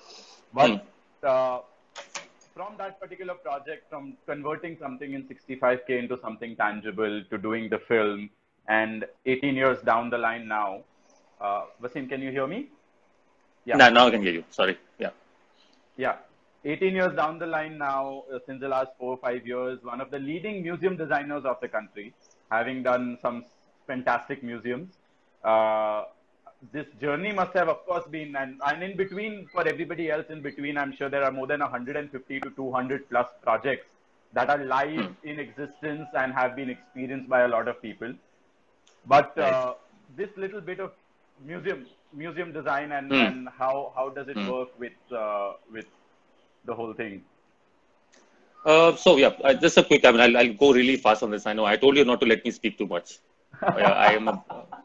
But Hmm. uh, from that particular project, from converting something in 65k into something tangible to doing the film, and 18 years down the line now, uh, Wasim, can you hear me? Yeah. No, now I can hear you. Sorry. Yeah. Yeah. 18 years down the line now, uh, since the last four or five years, one of the leading museum designers of the country, having done some fantastic museums. Uh, this journey must have, of course, been, and, and in between, for everybody else in between, I'm sure there are more than 150 to 200 plus projects that are live Hmm. in existence and have been experienced by a lot of people. But uh, this little bit of museum museum design and, Hmm. and how how does it Hmm. work with uh, with the whole thing? Uh, so yeah, uh, just a quick. I mean, I'll, I'll go really fast on this. I know I told you not to let me speak too much. Yeah, I am. A,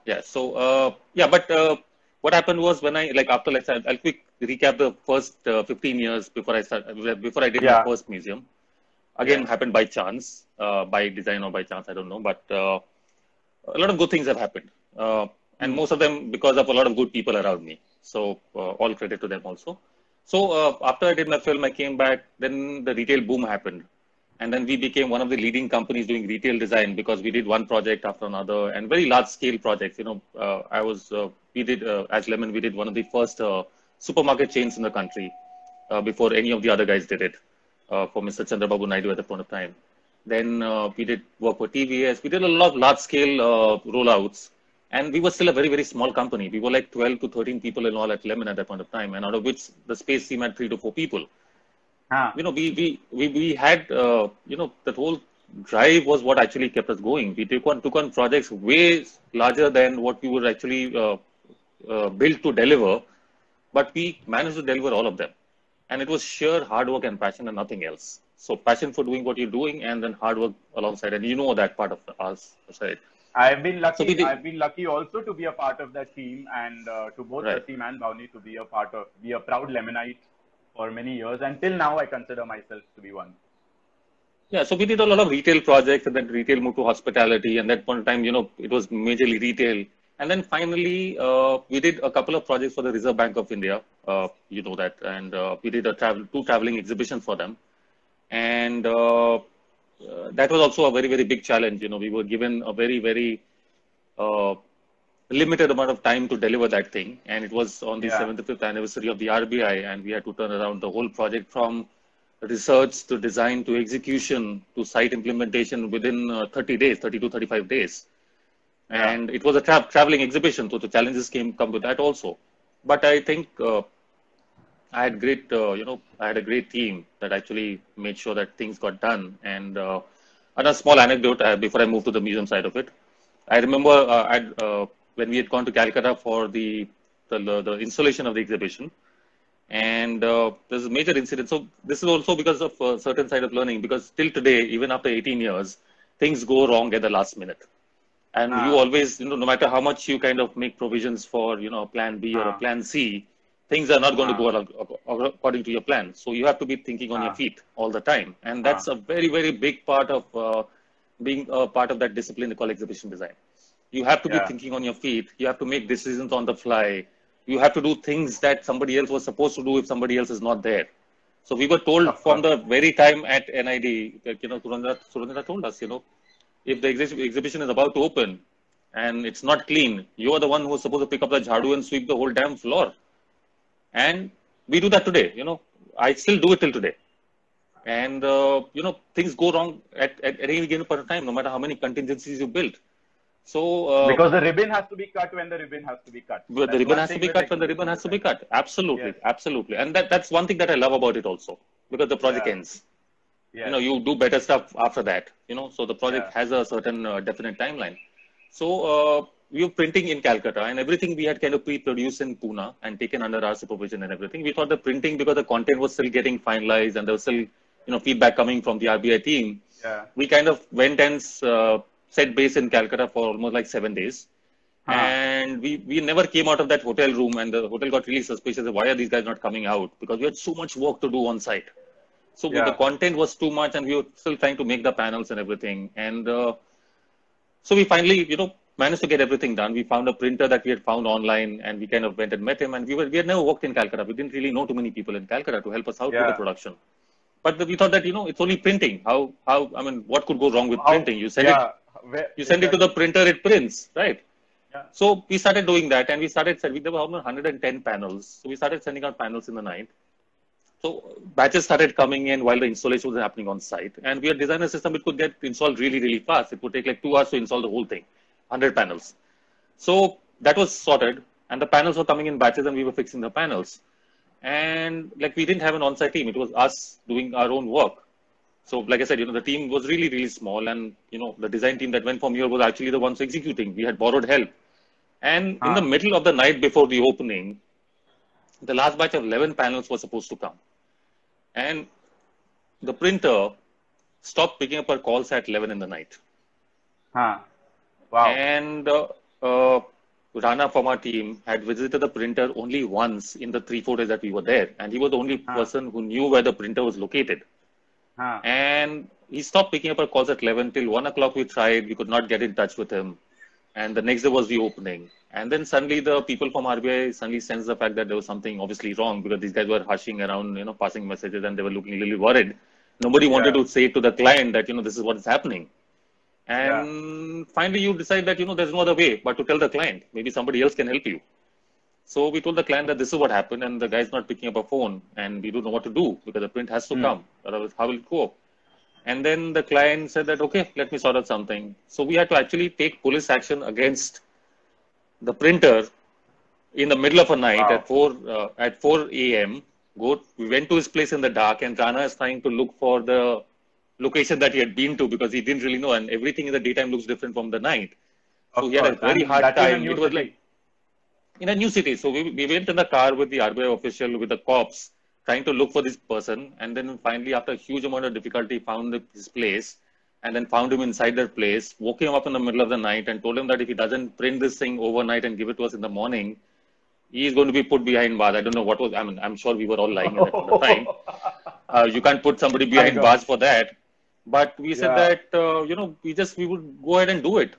yeah. So uh, yeah, but uh, what happened was when I like after like I'll quick recap the first uh, 15 years before I start before I did Yeah. my first museum. Again, Yeah. happened by chance, uh, by design or by chance, I don't know. But uh, a lot of good things have happened, uh, and most of them because of a lot of good people around me. So uh, all credit to them also. So uh, after I did my film, I came back. Then the retail boom happened, and then we became one of the leading companies doing retail design because we did one project after another and very large scale projects. You know, uh, I was uh, we did uh, as Lemon, we did one of the first uh, supermarket chains in the country uh, before any of the other guys did it for Mr. Chandrababu Naidu at the point of time. Then we did work for TVS. We did a lot of large scale rollouts. And we were still a very, very small company. We were like 12 to 13 people in all at Lemon at that point of time. And out of which the space team had three to four people. You know, we, we, we, we had, uh, you know, that whole drive was what actually kept us going. We took on, took on projects way larger than what we were actually uh, uh, built to deliver. But we managed to deliver all of them and it was sheer hard work and passion and nothing else. So passion for doing what you're doing, and then hard work alongside, and you know that part of us, right? I've been lucky. So did- I've been lucky also to be a part of that team, and uh, to both Right. team and Bhavni to be a part of, be a proud Lemonite for many years. Until now, I consider myself to be one. Yeah, so we did a lot of retail projects, and then retail moved to hospitality. And that in time, you know, it was majorly retail. And then finally, uh, we did a couple of projects for the Reserve Bank of India. Uh, you know that, and uh, we did a travel, two traveling exhibitions for them. And uh, uh, that was also a very, very big challenge. You know, we were given a very, very uh, limited amount of time to deliver that thing. And it was on the Yeah. 75th anniversary of the RBI, and we had to turn around the whole project from research to design to execution to site implementation within uh, 30 days, 30 to 35 days. Yeah. And it was a tra- traveling exhibition, so the challenges came come with that also. But I think uh, I had great, uh, you know, I had a great team that actually made sure that things got done. And uh, another small anecdote uh, before I move to the museum side of it. I remember uh, I'd, uh, when we had gone to Calcutta for the the, the installation of the exhibition, and uh, there's a major incident. So this is also because of a certain side of learning. Because till today, even after 18 years, things go wrong at the last minute, and Ah. you always, you know, no matter how much you kind of make provisions for, you know, a plan B or a Ah. plan C, things are not going to Ah. go according to your plan. So you have to be thinking on your Ah. feet all the time, and that's a very, very big part of uh, being a part of that discipline called exhibition design. You have to be thinking on your feet. You have to make decisions on the fly. You have to do things that somebody else was supposed to do if somebody else is not there. So we were told Of from the very time at NID, that, you know, Surendra, Surendra told us, you know, if the exhi- exhibition is about to open and it's not clean, you are the one who's supposed to pick up the jhadu and sweep the whole damn floor. And we do that today, you know. I still do it till today. And, uh, you know, things go wrong at, at, at any given point of time, no matter how many contingencies you build. So, uh, because the ribbon has to be cut when the ribbon has to be cut. but the ribbon has to be cut when the ribbon has to be cut. Absolutely, Yes. absolutely. And that, that's one thing that I love about it also, because the project Yeah. ends. Yes. You know, you do better stuff after that. You know, so the project Yeah. has a certain uh, definite timeline. So uh, we were printing in Calcutta, and everything we had kind of pre-produced in Pune and taken under our supervision and everything. We thought the printing because the content was still getting finalized and there was still, you know, feedback coming from the RBI team yeah. we kind of went and uh, set base in Calcutta for almost like seven days. Huh. And we, we never came out of that hotel room, and the hotel got really suspicious. Why are these guys not coming out? Because we had so much work to do on site. So Yeah. the content was too much, and we were still trying to make the panels and everything. And uh, so we finally, you know, managed to get everything done. We found a printer that we had found online, and we kind of went and met him. And we were we had never worked in Calcutta. We didn't really know too many people in Calcutta to help us out with the production. But we thought that you know it's only printing. How how I mean, what could go wrong with How- printing? You send yeah, it where- you send it to the printer, it prints, right? Yeah. So we started doing that, and we started sending. There were almost 110 panels, so we started sending out panels in the night. So batches started coming in while the installation was happening on site, and we had designed a system it could get installed really, really fast. It would take like two hours to install the whole thing, 100 panels. So that was sorted, and the panels were coming in batches, and we were fixing the panels. And like we didn't have an on-site team; it was us doing our own work. So, like I said, you know, the team was really, really small, and you know, the design team that went from here was actually the ones executing. We had borrowed help, and in the middle of the night before the opening, the last batch of 11 panels was supposed to come, and the printer stopped picking up our calls at 11 in the night. Huh. Wow. And uh, uh, Rana from our team had visited the printer only once in the three, four days that we were there. And he was the only person who knew where the printer was located. Huh. And he stopped picking up our calls at 11 till 1 o'clock. We tried, we could not get in touch with him. And the next day was the opening. And then suddenly the people from RBI suddenly sensed the fact that there was something obviously wrong because these guys were hushing around, you know, passing messages and they were looking really worried. Nobody wanted to say to the client that, you know, this is what is happening. And finally, you decide that, you know, there's no other way but to tell the client. Maybe somebody else can help you. So we told the client that this is what happened, and the guy's not picking up a phone, and we don't know what to do because the print has to come. Otherwise, how will it go? And then the client said that, okay, let me sort out something. So we had to actually take police action against the printer in the middle of a night Wow. at 4 uh, at 4 a.m. Go, we went to his place in the dark, and Rana is trying to look for the location that he had been to because he didn't really know, and everything in the daytime looks different from the night. So Of he had a very And hard time. It was like in a new city. So we, we went in the car with the RBI official, with the cops, trying to look for this person. And then finally, after a huge amount of difficulty, found his place and then found him inside that place, woke him up in the middle of the night and told him that if he doesn't print this thing overnight and give it to us in the morning, he is going to be put behind bars. I don't know what was, I mean, I'm sure we were all lying at that time. Uh, you can't put somebody behind bars for that. But we said Yeah. that, uh, you know, we just, we would go ahead and do it.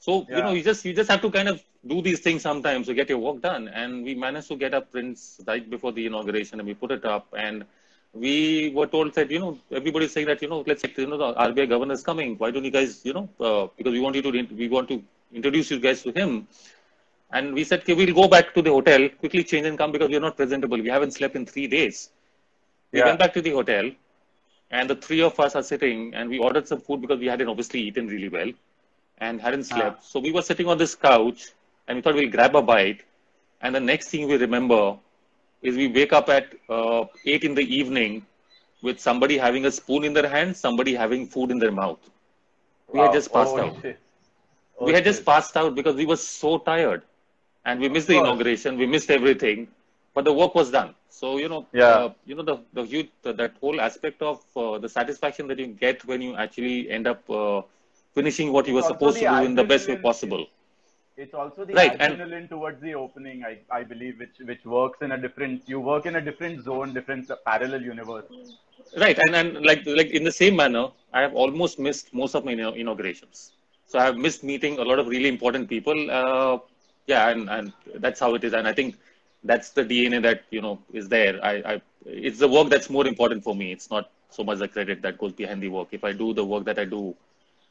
So, you know, you just, you just have to kind of do these things sometimes to get your work done. And we managed to get our prints right before the inauguration and we put it up. And we were told that, you know, everybody's saying that, you know, let's, say you know, the RBI governor is coming. Why don't you guys, you know, uh, because we want you to, we want to introduce you guys to him. And we said, okay, we'll go back to the hotel, quickly change and come because we're not presentable. We haven't slept in three days. We Yeah. went back to the hotel and the three of us are sitting and we ordered some food because we hadn't obviously eaten really well and hadn't slept. So we were sitting on this couch and we thought we'll grab a bite. And the next thing we remember is we wake up at uh, 8 in the evening with somebody having a spoon in their hand, somebody having food in their mouth. We had just passed Oh, out. shit. we Oh, had just passed out because we were so tired and we missed the inauguration, we missed everything, but the work was done. So, you know, Yeah. uh, you know, the, the huge, the, that whole aspect of uh, the satisfaction that you get when you actually end up uh, finishing what you were supposed to do in the best way possible. It's also the Right, and- adrenaline towards the opening, I, I believe, which which works in a different. You work in a different zone, different parallel universe. Right, and, and like like in the same manner, I have almost missed most of my inaugurations. So I have missed meeting a lot of really important people. Uh, yeah, and, and that's how it is. And I think that's the DNA that you know is there. I, I it's the work that's more important for me. It's not so much the credit that goes behind the work. If I do the work that I do,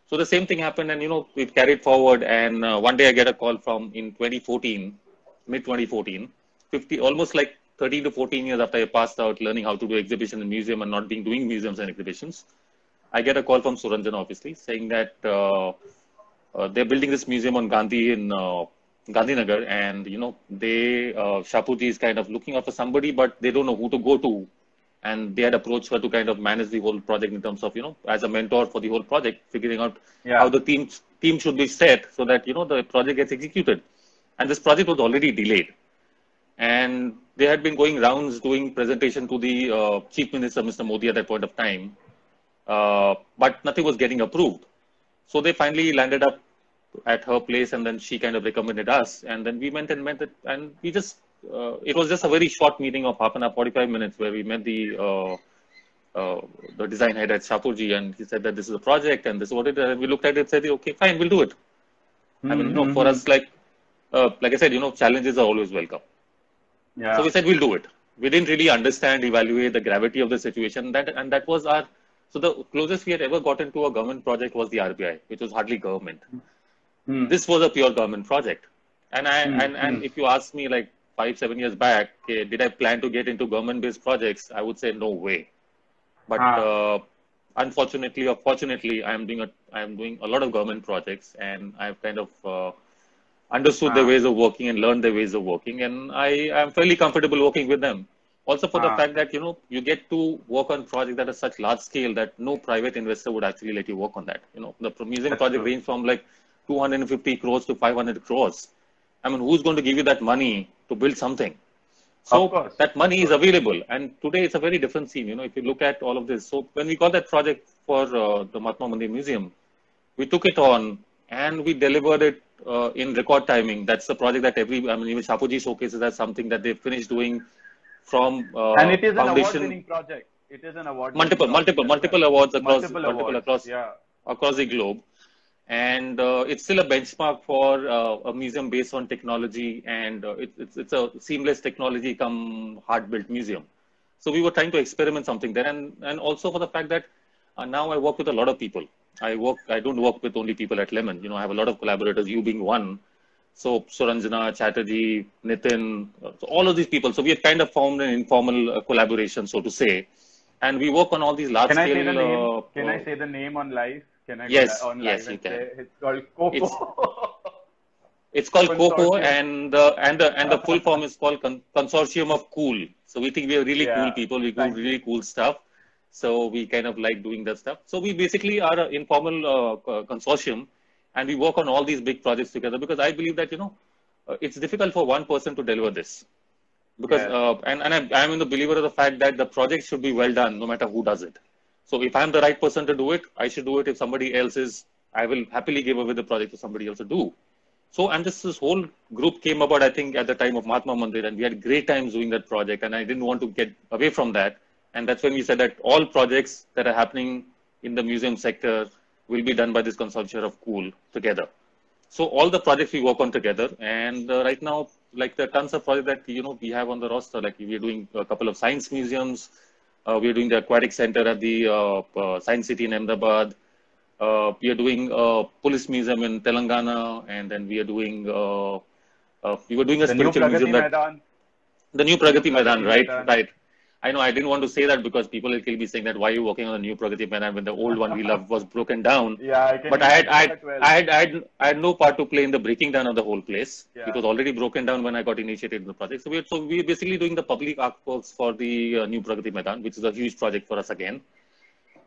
so the same thing happened, and you know we've carried forward. And uh, one day I get a call from in 2014, mid 2014, 50 almost like 13 to 14 years after I passed out, learning how to do exhibitions in museum and not being doing museums and exhibitions. I get a call from Suranjan, obviously, saying that uh, uh, they're building this museum on Gandhi in uh, Gandhinagar, and you know they uh, Shapoorji is kind of looking out for somebody, but they don't know who to go to, and they had approached her to kind of manage the whole project in terms of you know as a mentor for the whole project, figuring out Yeah. how the team team should be set so that you know the project gets executed, and this project was already delayed, and they had been going rounds doing presentation to the uh, chief minister, Mr. Modi, at that point of time, uh, but nothing was getting approved. So they finally landed up at her place, and then she kind of recommended us, and then we went and met it, and we just uh, it was just a very short meeting of half an hour, 45 minutes, where we met the uh, uh, the design head at Shapoorji, and he said that this is a project and this is what it is. And we looked at it and said, okay, fine, we'll do it. I mean, you know, for us, like uh, like I said, you know, challenges are always welcome. Yeah. So we said we'll do it. We didn't really understand, evaluate the gravity of the situation. That and that was our. So the closest we had ever gotten to a government project was the RBI, which was hardly government. Hmm. This was a pure government project, And I Mm, and, and mm. if you ask me like five seven years back, okay, did I plan to get into government-based projects? I would say no way. But Ah. uh, unfortunately or fortunately, I am doing a I am doing a lot of government projects, and I've kind of uh, understood their Ah. ways of working and learned their ways of working, and I am fairly comfortable working with them. Also, for the Ah. fact that you know you get to work on projects that are such large scale that no private investor would actually let you work on that. You know, the museum That's project true. range from like 250 crores to 500 crores. I mean, who's going to give you that money to build something? So that money is available, and today it's a very different scene. You know, if you look at all of this. So when we got that project for uh, the Mahatma Mandir Museum, we took it on and we delivered it uh, in record timing. That's the project that every, I mean, even Shapoorji showcases as something that they finished doing from uh, and it is an award-winning project. It is an award. multiple, multiple, multiple awards across, multiple, multiple awards. across, Yeah. across the globe. And uh, it's still a benchmark for uh, a museum based on technology, and uh, it, it's, it's a seamless technology come hard built museum. So we were trying to experiment something there, and, and also for the fact that uh, now I work with a lot of people. I work, I don't work with only people at Lemon. You know, I have a lot of collaborators, you being one. So Suranjana, Chatterjee, Nitin, uh, so all of these people. So we have kind of formed an informal uh, collaboration, so to say, and we work on all these large Can I say the name? uh, Can I say the name on live? Can I Yes, on yes, you can. it's called Coco? It's- It's called COCO, and the and the and the full form is called Con- Consortium of Cool. So we think we are really Yeah, cool people. We do thank really cool stuff. So we kind of like doing that stuff. So we basically are an informal uh, consortium, and we work on all these big projects together because I believe that you know uh, it's difficult for one person to deliver this. Because Yeah. uh, and and I'm, I'm in the believer of the fact that the project should be well done no matter who does it. So if I'm the right person to do it, I should do it. If somebody else is, I will happily give away the project to somebody else to do. So, and this, this whole group came about, I think, at the time of Mahatma Mandir, and we had great times doing that project, and I didn't want to get away from that. And that's when we said that all projects that are happening in the museum sector will be done by this consortium of Cool together. So all the projects we work on together, and uh, right now, like the tons of projects that you know we have on the roster, like we are doing a couple of science museums, we are doing the aquatic center at the uh, uh, Science City in Ahmedabad. Uh, we are doing a police museum in Telangana, and then we are doing uh, uh, we were doing a the spiritual museum that Maidan. the new Pragati Pragati Maidan, right? Right. I know I didn't want to say that because people will be saying that why are you working on the new Pragati Maidan when the old one we loved was broken down. Yeah, I can But I had, I, had, well. I, had, I, had, I had no part to play in the breaking down of the whole place. Yeah. It was already broken down when I got initiated in the project. So we're, so we're basically doing the public artworks for the uh, new Pragati Maidan, which is a huge project for us again.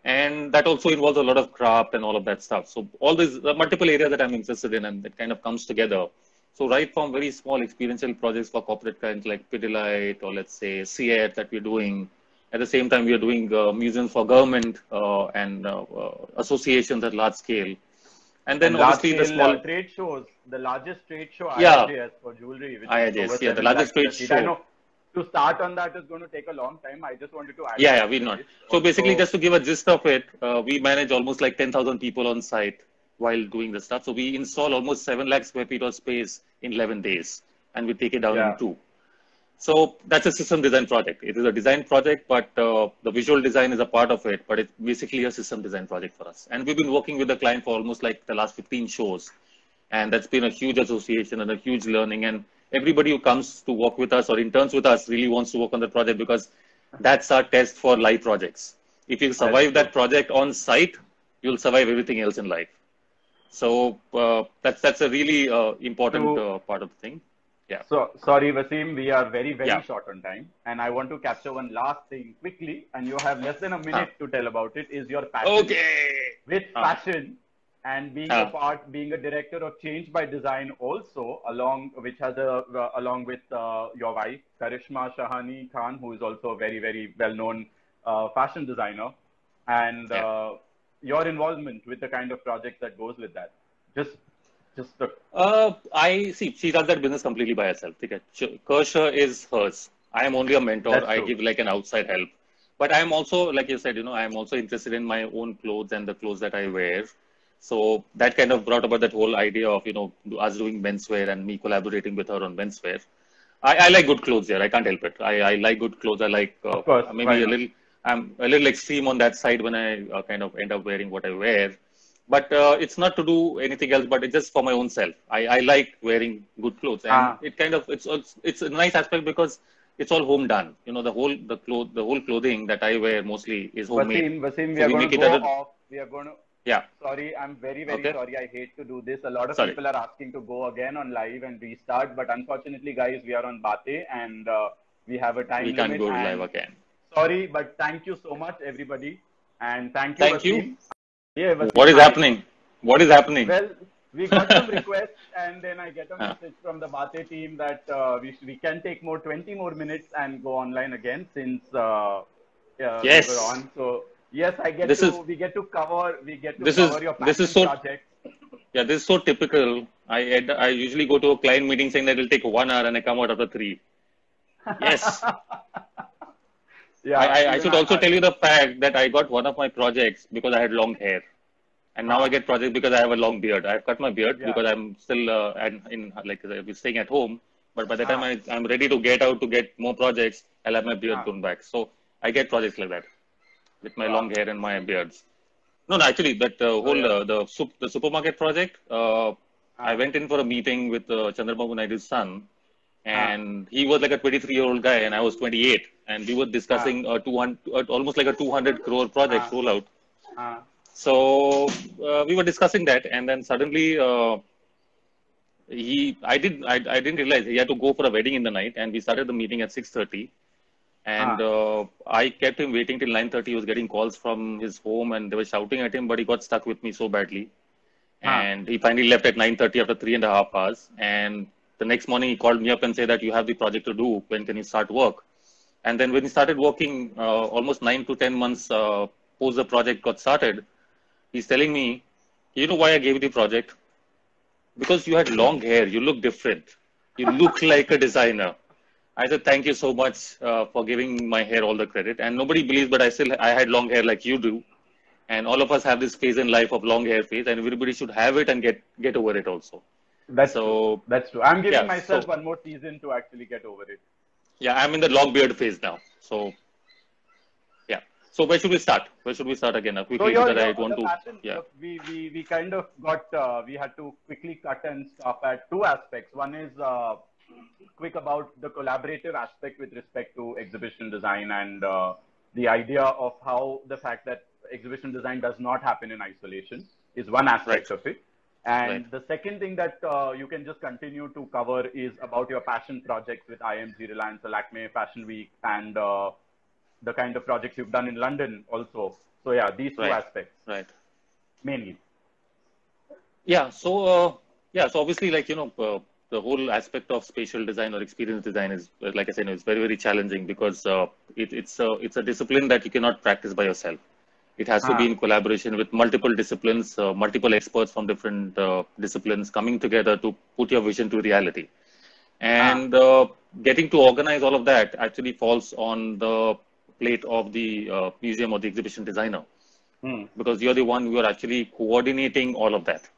And that also involves a lot of craft and all of that stuff. So all these the multiple areas that I'm interested in and that kind of comes together. So right from very small experiential projects for corporate clients like Pidilite or let's say CET that we're doing. At the same time, we are doing uh, museums for government uh, and uh, uh, associations at large scale. And then And obviously the small, uh, trade shows, the largest trade show, Yeah. IIJS for jewelry. Which IIJS, is yeah, the largest trade feet. I show. know to start on that is going to take a long time. I just wanted to add. yeah, yeah, we to not. So basically, Also- just to give a gist of it, uh, we manage almost like 10,000 people on site while doing the stuff. So we install almost 7 lakh square feet of space in 11 days and we take it down Yeah. in two. So that's a system design project. It is a design project, but uh, the visual design is a part of it, but it's basically a system design project for us. And we've been working with the client for almost like the last 15 shows. And that's been a huge association and a huge learning. And everybody who comes to work with us or interns with us really wants to work on the project because that's our test for live projects. If you survive that project on site, you'll survive everything else in life. So uh, that's that's a really uh, important So- uh, part of the thing. Yeah. So sorry, Wasim, we are very, very Yeah. short on time, and I want to capture one last thing quickly, and you have less than a minute to tell about it. Is your passion Okay. with Ah. passion and being Ah. a part, being a director of Change by Design, also along which has a uh, along with uh, your wife Karishma Shahani Khan, who is also a very, very well-known uh, fashion designer, and Yeah. Your involvement with the kind of project that goes with that. Just, just the Uh, I see. She does that business completely by herself. Okay. Ka-Sha is hers. I am only a mentor. I give like an outside help. But I am also, like you said, you know, I am also interested in my own clothes and the clothes that I wear. So that kind of brought about that whole idea of, you know, us doing menswear and me collaborating with her on menswear. I, I like good clothes here. I can't help it. I, I like good clothes. I like uh, course, maybe a little. I'm a little extreme on that side when I uh, kind of end up wearing what I wear. but uh, it's not to do anything else but it's just for my own self i, I like wearing good clothes and Ah. it kind of it's, it's it's a nice aspect because it's all home done you know the whole the cloth the whole clothing that i wear mostly is homemade Wasim, we So are we going to go off. We are going to. yeah Sorry, I'm very, very Okay. sorry. I hate to do this. A lot of Sorry. people are asking to go again on live and restart, but unfortunately, guys, we are on Bate and uh, we have a time we can't limit. go live again Sorry, but thank you so much, everybody, and thank you. Thank you. Yeah, what is happening what is happening Well, we got some requests, and then I get a Ah. message from the Bate team that uh, we sh- we can take more 20 more minutes and go online again since uh, uh, Yes. we were on. So yes, I get This to is- we get to cover we get to this is- cover your this is so- project. yeah this is so typical i I- i usually go to a client meeting saying that it'll take one hour and i come out after three yes Yeah, I, I, should also tell you the fact that I got one of my projects because I had long hair. And now I get projects because I have a long beard. I've cut my beard Yeah. because I'm still uh, and in like was staying at home. But by the time Ah. I, I'm ready to get out to get more projects, I'll have my beard Ah. grown back. So I get projects like that with my long hair and my beards. No, no, actually, that uh, whole yeah. uh, the sup- the supermarket project. Uh, I Ah. went in for a meeting with uh, Chandrababu Naidu's son, Ah. and he was like a 23 year old guy, and I was 28, and we were discussing a 200, uh, almost like a 200 crore project Ah. rollout. Uh, So uh, we were discussing that, and then suddenly uh, he, I did, I, I didn't realize he had to go for a wedding in the night, and we started the meeting at 6:30. And Ah. uh, I kept him waiting till 9:30. He was getting calls from his home, and they were shouting at him, but he got stuck with me so badly. Ah. And he finally left at 9:30 after three and a half hours. And the next morning, he called me up and said that you have the project to do. When can you start work? And then when he started working, uh, almost nine to ten months uh, post the project got started, he's telling me, you know why I gave you the project? Because you had long hair, you look different. You look like a designer. I said, thank you so much uh, for giving my hair all the credit. And nobody believes, but I still, I had long hair like you do. And all of us have this phase in life of long hair phase, and everybody should have it and get get over it also. that's So true. That's true. I'm giving yeah, myself so- one more season to actually get over it. Yeah, I'm in the long beard phase now. So yeah. So where should we start? Where should we start again? Uh, So quickly, because I want to. Yeah. look, we, we, we kind of got, uh, we had to quickly cut and stop at two aspects. One is uh, quick about the collaborative aspect with respect to exhibition design and uh, the idea of how the fact that exhibition design does not happen in isolation is one aspect Right. of it. And Right. the second thing that uh, you can just continue to cover is about your passion projects with IMG, Reliance, Lakme, Fashion Week, and uh, the kind of projects you've done in London also. So yeah, these two Right. aspects Right. mainly. Yeah. So uh, yeah. So obviously, like you know, uh, the whole aspect of spatial design or experience design is, like I said, it's very very challenging because uh, it, it's a it's a discipline that you cannot practice by yourself. It has to be Ah. in collaboration with multiple disciplines, uh, multiple experts from different uh, disciplines coming together to put your vision to reality. And uh, getting to organize all of that actually falls on the plate of the uh, museum or the exhibition designer Hmm. because you're the one who are actually coordinating all of that.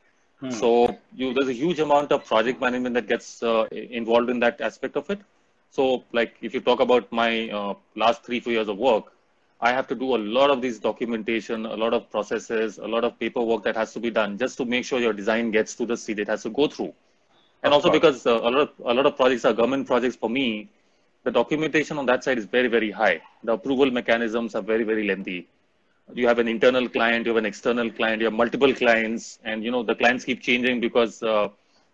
Hmm. So you, there's a huge amount of project management that gets uh, involved in that aspect of it. So like if you talk about my uh, last three, four years of work, I have to do a lot of these documentation, a lot of processes, a lot of paperwork that has to be done just to make sure your design gets to the seat it has to go through. And also because uh, a lot of a lot of projects are government projects for me, the documentation on that side is very very high. The approval mechanisms are very very lengthy you have an internal client, you have an external client, you have multiple clients, and you know the clients keep changing because uh,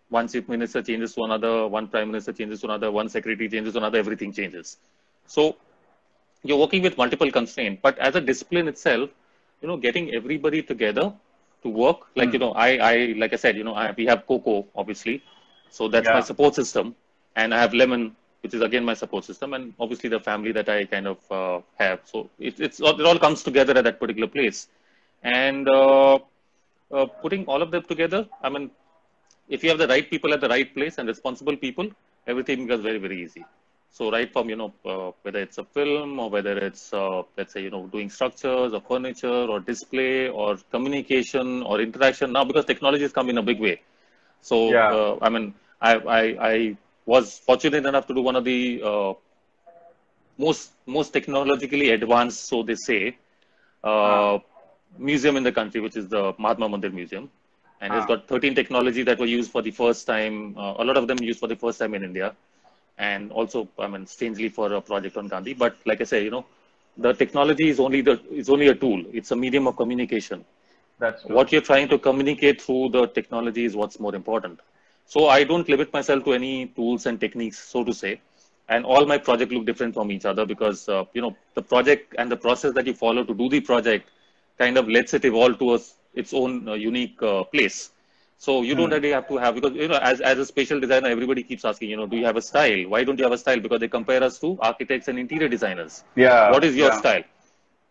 one chief minister changes to another, one prime minister changes to another, one secretary changes to another, everything changes. So you're working with multiple constraints, but as a discipline itself, you know, getting everybody together to work, like Hmm. you know, I, I like I said, you know, I, we have Coco obviously, so that's my support system, and I have Lemon, which is again my support system, and obviously the family that I kind of uh, have. So it, it's it all comes together at that particular place, and uh, uh, putting all of them together. I mean, if you have the right people at the right place and responsible people, everything becomes very very easy. So right from you know uh, whether it's a film or whether it's uh, let's say you know doing structures or furniture or display or communication or interaction now because technology has come in a big way. So Yeah. uh, I mean I, I I was fortunate enough to do one of the uh, most most technologically advanced, so they say, uh, museum in the country, which is the Mahatma Mandir Museum, and it's got 13 technology that were used for the first time. Uh, a lot of them used for the first time in India, and also, I mean, strangely for a project on Gandhi. But like I say, you know, the technology is only the is only a tool. It's a medium of communication. That's true. What you're trying to communicate through the technology is what's more important. So I don't limit myself to any tools and techniques, so to say. And all my projects look different from each other because uh, you know the project and the process that you follow to do the project kind of lets it evolve to a, its own uh, unique uh, place. So you don't really have to have because you know as as a spatial designer, everybody keeps asking, you know, do you have a style? Why don't you have a style? Because they compare us to architects and interior designers. Yeah. What is your yeah. style?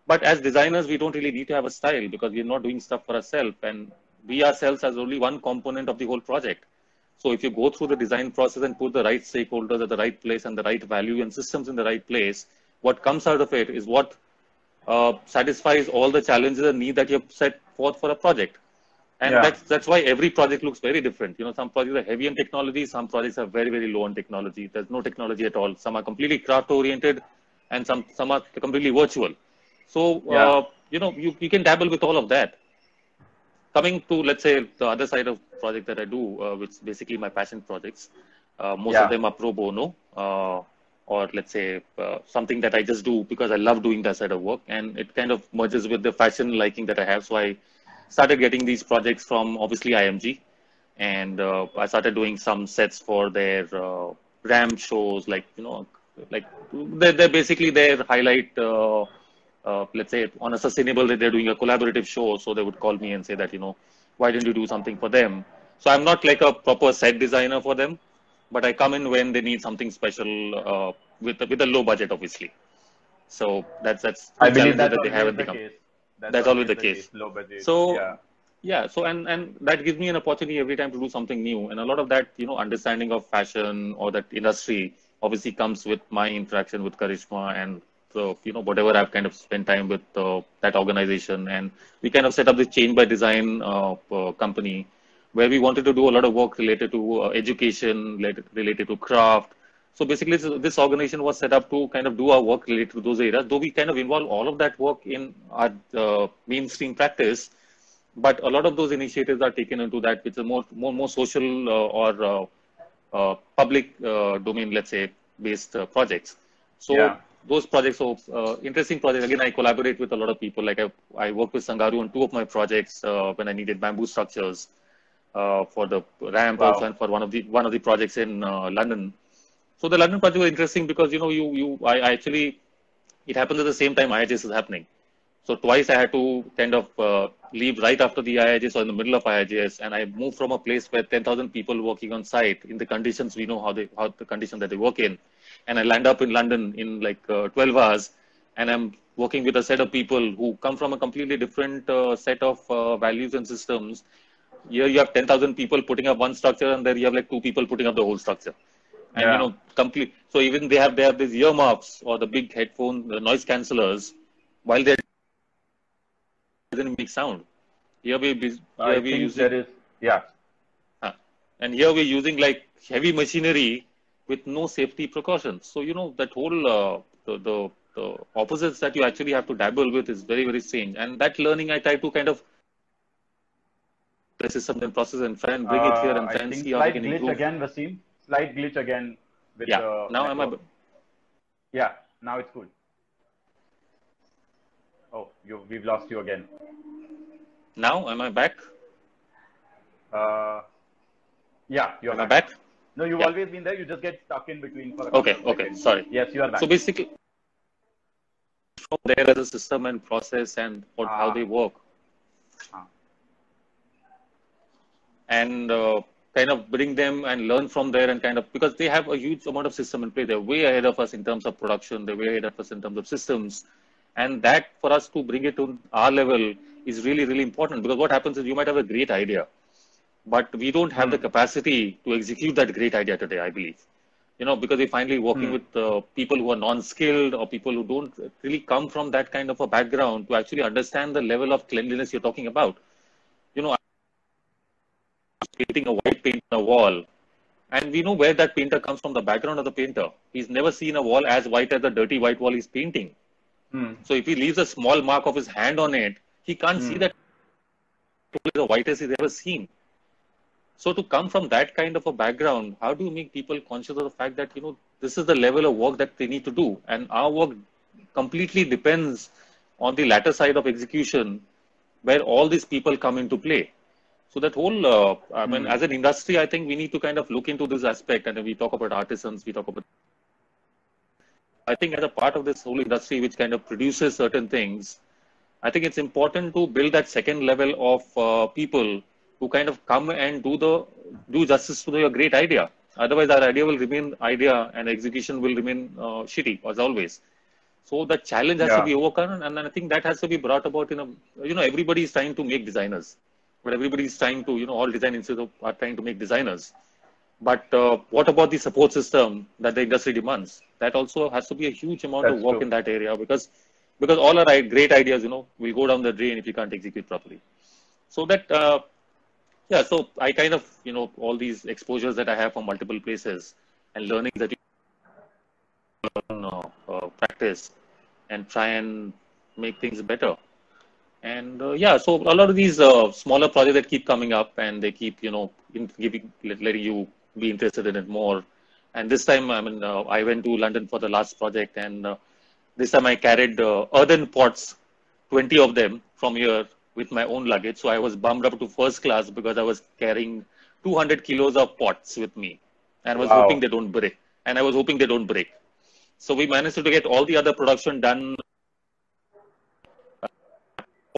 But as designers, we don't really need to have a style because we're not doing stuff for ourselves, and we ourselves as only one component of the whole project. So if you go through the design process and put the right stakeholders at the right place and the right value and systems in the right place, what comes out of it is what uh, satisfies all the challenges and need that you have set forth for a project. And Yeah. that's that's why every project looks very different. You know, some projects are heavy on technology, some projects are very very low on technology. There's no technology at all. Some are completely craft oriented, and some some are completely virtual. So Yeah. uh, you know, you, you can dabble with all of that. Coming to let's say the other side of project that I do, uh, which is basically my passion projects. Uh, most Yeah. of them are pro bono, uh, or let's say uh, something that I just do because I love doing that side of work, and it kind of merges with the fashion liking that I have. So I started getting these projects from obviously IMG, and uh, I started doing some sets for their uh, ramp shows, like you know, like they're, they're basically their highlight. Uh, uh, let's say on a sustainable day, they're doing a collaborative show, so they would call me and say that you know, why didn't you do something for them? So I'm not like a proper set designer for them, but I come in when they need something special uh, with a, with a low budget, obviously. So that's that's I believe that's that they have always at the the company. Case. That's always the case. Low budget. So- yeah. yeah so and and that gives me an opportunity every time to do something new and a lot of that you know understanding of fashion or that industry obviously comes with my interaction with karishma and so you know whatever i've kind of spent time with uh, that organization and we kind of set up this change by design uh, uh, company where we wanted to do a lot of work related to uh, education related, related to craft so basically this, this organization was set up to kind of do our work related to those areas though we kind of involve all of that work in our uh, mainstream practice. But a lot of those initiatives are taken into that which is more more more social uh, or uh, uh, public uh, domain let's say based uh, projects. So Yeah. those projects so uh, interesting projects. Again i collaborate with a lot of people. Like i, I work with sangaru on two of my projects uh, when i needed bamboo structures uh, for the ramp Wow. also and for one of the one of the projects in uh, london so the london project was interesting because you know you you i, I actually it happens at the same time IIHS is happening so twice I had to kind of uh, leave right after the IIHS or in the middle of IIHS, and I moved from a place where 10,000 people working on site in the conditions we know how they how the condition that they work in, and I land up in London in like uh, 12 hours, and I'm working with a set of people who come from a completely different uh, set of uh, values and systems. Here you have 10,000 people putting up one structure, and there you have like two people putting up the whole structure. And Yeah. you know, complete. So even they have they have these earmuffs or the big headphone, the noise cancelers, while they're doesn't make sound. Here we here we think using. Yeah. huh. and here we're using like heavy machinery with no safety precautions. So you know that whole uh, the, the the opposites that you actually have to dabble with is very very strange. And that learning I try to kind of the system and process and try and bring it here and Uh, try I and see how we can glitch improve. again, Wasim. Slight glitch again. With Yeah. the Now am I? network. Yeah. Now it's good. Oh, you we've lost you again. Now am I back? Uh, yeah, you're Am I back. back? No, you've Yeah. always been there. You just get stuck in between for a Okay, okay, sorry. Yes, you are back. So basically, from there as a system and process and what, how Ah. they work, Ah. and uh, kind of bring them and learn from there and kind of because they have a huge amount of system in play. They're way ahead of us in terms of production. They're way ahead of us in terms of systems, and that for us to bring it to our level is really really important because what happens is you might have a great idea, but we don't have the capacity to execute that great idea today. I believe you know, because we're finally working Hmm. with uh, people who are non-skilled or people who don't really come from that kind of a background to actually understand the level of cleanliness you're talking about. You know, painting a paint on a wall, and we know where that painter comes from, the background of the painter. He's never seen a wall as white as the dirty white wall he's painting. Hmm. So if he leaves a small mark of his hand on it, he can't see that the whitest he's ever seen. So to come from that kind of a background, how do you make people conscious of the fact that you know this is the level of work that they need to do, and our work completely depends on the latter side of execution, where all these people come into play. So that whole, uh, I mean, Hmm. as an industry, I think we need to kind of look into this aspect, and we talk about artisans, we talk about. I think as a part of this whole industry, which kind of produces certain things, I think it's important to build that second level of uh, people who kind of come and do the do justice to your great idea. Otherwise, our idea will remain idea, and execution will remain uh, shitty as always. So the challenge has Yeah. to be overcome, and then I think that has to be brought about in a you know everybody is trying to make designers, but everybody is trying to you know all design institutes are trying to make designers. But uh, what about the support system that the industry demands? That also has to be a huge amount of work true. in that area because because all our great ideas, you know, will go down the drain if you can't execute properly. So that uh, yeah, so I kind of you know all these exposures that I have from multiple places and learning that you uh, uh, practice and try and make things better. And uh, yeah, so a lot of these uh, smaller projects that keep coming up and they keep, you know, in giving, letting you be interested in it more. And this time, I mean, uh, I went to London for the last project, and uh, this time I carried uh, earthen pots, 20 of them from here with my own luggage. So I was bumped up to first class because I was carrying 200 kilos of pots with me, and I was Wow. hoping they don't break. And I was hoping they don't break. So we managed to get all the other production done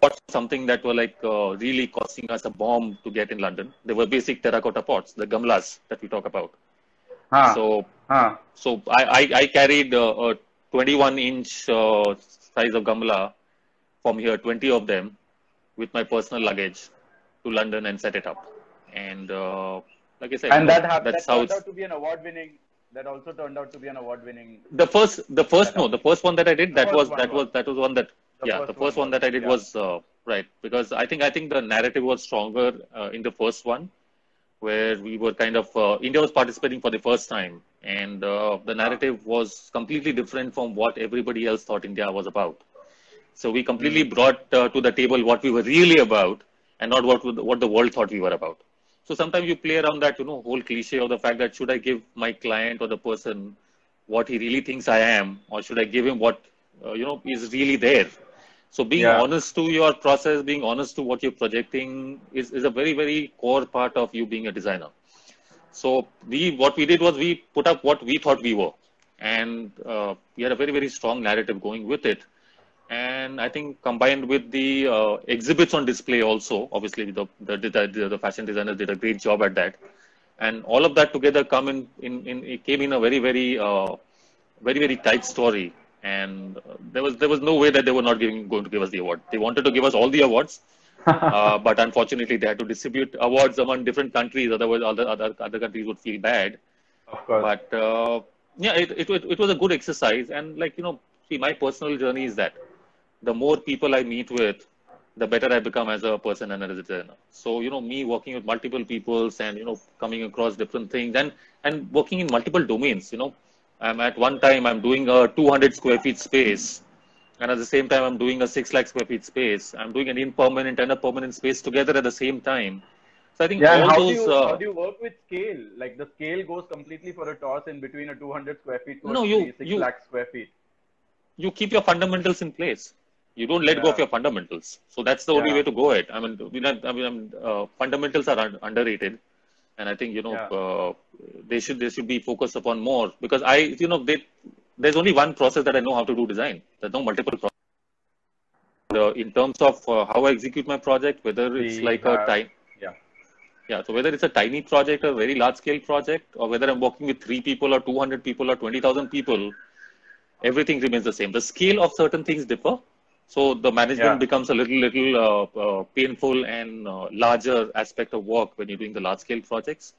pots something that were like uh, really costing us a bomb to get in London. They were basic terracotta pots, the gamlas that we talk about. Huh. So, huh. so I, I, I carried uh, a 21 inch uh, size of gamla from here, 20 of them, with my personal luggage to London and set it up. And uh, like I said, And that happened. That turned out to be an award-winning. That also turned out to be an award-winning. the first the first no the first one that i did that was that was that was one that The yeah first the first one one that i did yeah. was uh, right because i think i think the narrative was stronger uh, in the first one where we were kind of uh, india was participating for the first time and uh, the narrative was completely different from what everybody else thought india was about so we completely brought uh, to the table what we were really about and not what what the world thought we were about so sometimes you play around that, you know, whole cliche of the fact that should I give my client or the person what he really thinks I am, or should I give him what uh, you know is really there? So being Yeah. honest to your process, being honest to what you're projecting, is, is a very very core part of you being a designer. So we what we did was we put up what we thought we were, and uh, we had a very very strong narrative going with it. And I think combined with the uh, exhibits on display also, obviously the, the the the fashion designers did a great job at that, and all of that together come in in, in it came in a very very uh, very very tight story. And there was there was no way that they were not giving going to give us the award. They wanted to give us all the awards, uh, but unfortunately they had to distribute awards among different countries. Otherwise, other other other countries would feel bad. Of course. But uh, yeah, it, it it it was a good exercise, and like you know, see, my personal journey is that the more people I meet with, the better I become as a person and as a designer. So you know, me working with multiple peoples and you know coming across different things and and working in multiple domains. You know, I'm at one time I'm doing a 200 square feet space, and at the same time I'm doing a six lakh square feet space. I'm doing an impermanent and a permanent space together at the same time. So I think yeah, all how do you uh, how do you work with scale? Like the scale goes completely for a toss in between a 200 square feet to No, a you- six you- lakh square feet. you keep your fundamentals in place. You don't let go of your fundamentals. So that's the only Yeah. way to go. It. I mean, we not, I mean, um, uh, fundamentals are un- underrated, and I think you know Yeah. uh, they should they should be focused upon more because I you know they, there's only one process that I know how to do design. There's no multiple. Pro- uh, in terms of uh, how I execute my project, whether it's We like a time. Yeah. Yeah, so whether it's a tiny project, a very large scale project, or whether I'm working with three people or 200 people or 20,000 people, everything remains the same. The scale of certain things differ. So the management Yeah. becomes a little, little uh, uh, painful and uh, larger aspect of work when you're doing the large scale projects.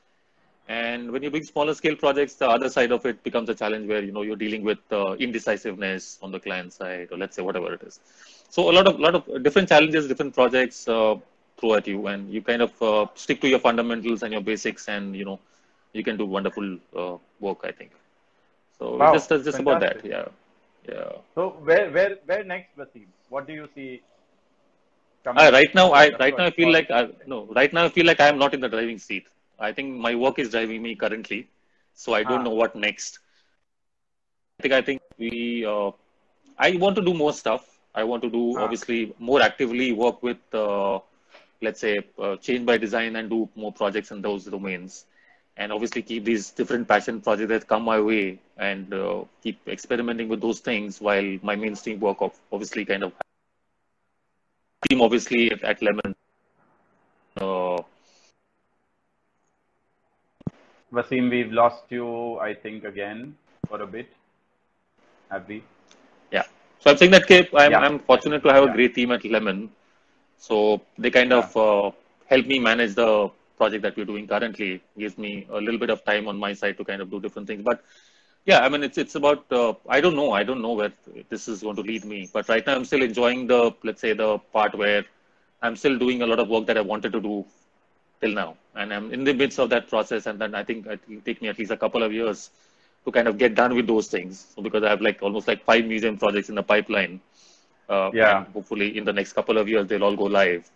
And when you're doing smaller scale projects, the other side of it becomes a challenge where you know you're dealing with uh, indecisiveness on the client side, or let's say whatever it is. So a lot of lot of different challenges, different projects uh, throw at you, and you kind of uh, stick to your fundamentals and your basics, and you know you can do wonderful uh, work. I think. So Wow, just just about that, yeah, yeah. So where where where next, Wasim? What do you see? Uh, right now, I right now I feel like I, no. Right now, I feel like I am not in the driving seat. I think my work is driving me currently, so I don't Ah. know what next. I think I think we. Uh, I want to do more stuff. I want to do Ah. obviously more actively work with, uh, let's say, uh, change by design and do more projects in those domains, and obviously keep these different passion projects that come my way and uh, keep experimenting with those things while my mainstream work of obviously kind of team obviously at, at Lemon. Uh, Wasim, we've lost you, I think, again for a bit. Have we? yeah. So I'm saying that okay, I'm, Yeah. I'm fortunate to have a Yeah. great team at Lemon. So they kind of uh, help me manage the project that we're doing currently. Gives me a little bit of time on my side to kind of do different things. But yeah, I mean, it's it's about uh, I don't know, I don't know where this is going to lead me. But right now, I'm still enjoying the let's say the part where I'm still doing a lot of work that I wanted to do till now, and I'm in the midst of that process. And then I think it will take me at least a couple of years to kind of get done with those things. So because I have like almost like five museum projects in the pipeline. Uh, Yeah. and hopefully, in the next couple of years, they'll all go live.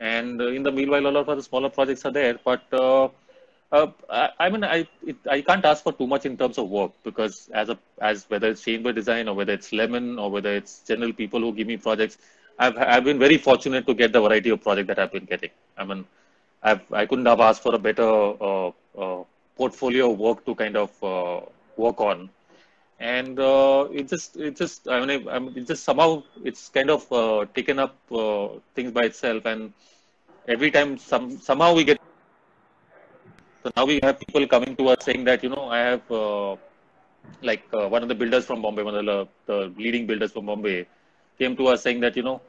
And uh, in the meanwhile, a lot of the smaller projects are there. But uh, uh, I, I mean, I it, I can't ask for too much in terms of work because as a as whether it's Change by Design or whether it's Lemon or whether it's general people who give me projects, I've I've been very fortunate to get the variety of project that I've been getting. I mean, I've I couldn't have asked for a better portfolio of work to kind of uh, work on, and uh, it just it just I mean I, mean, it just somehow it's kind of uh, taken up uh, things by itself, and every time some somehow we get so now we have people coming to us saying that you know I have uh, like uh, one of the builders from Bombay, one of the, the leading builders from Bombay, came to us saying that you know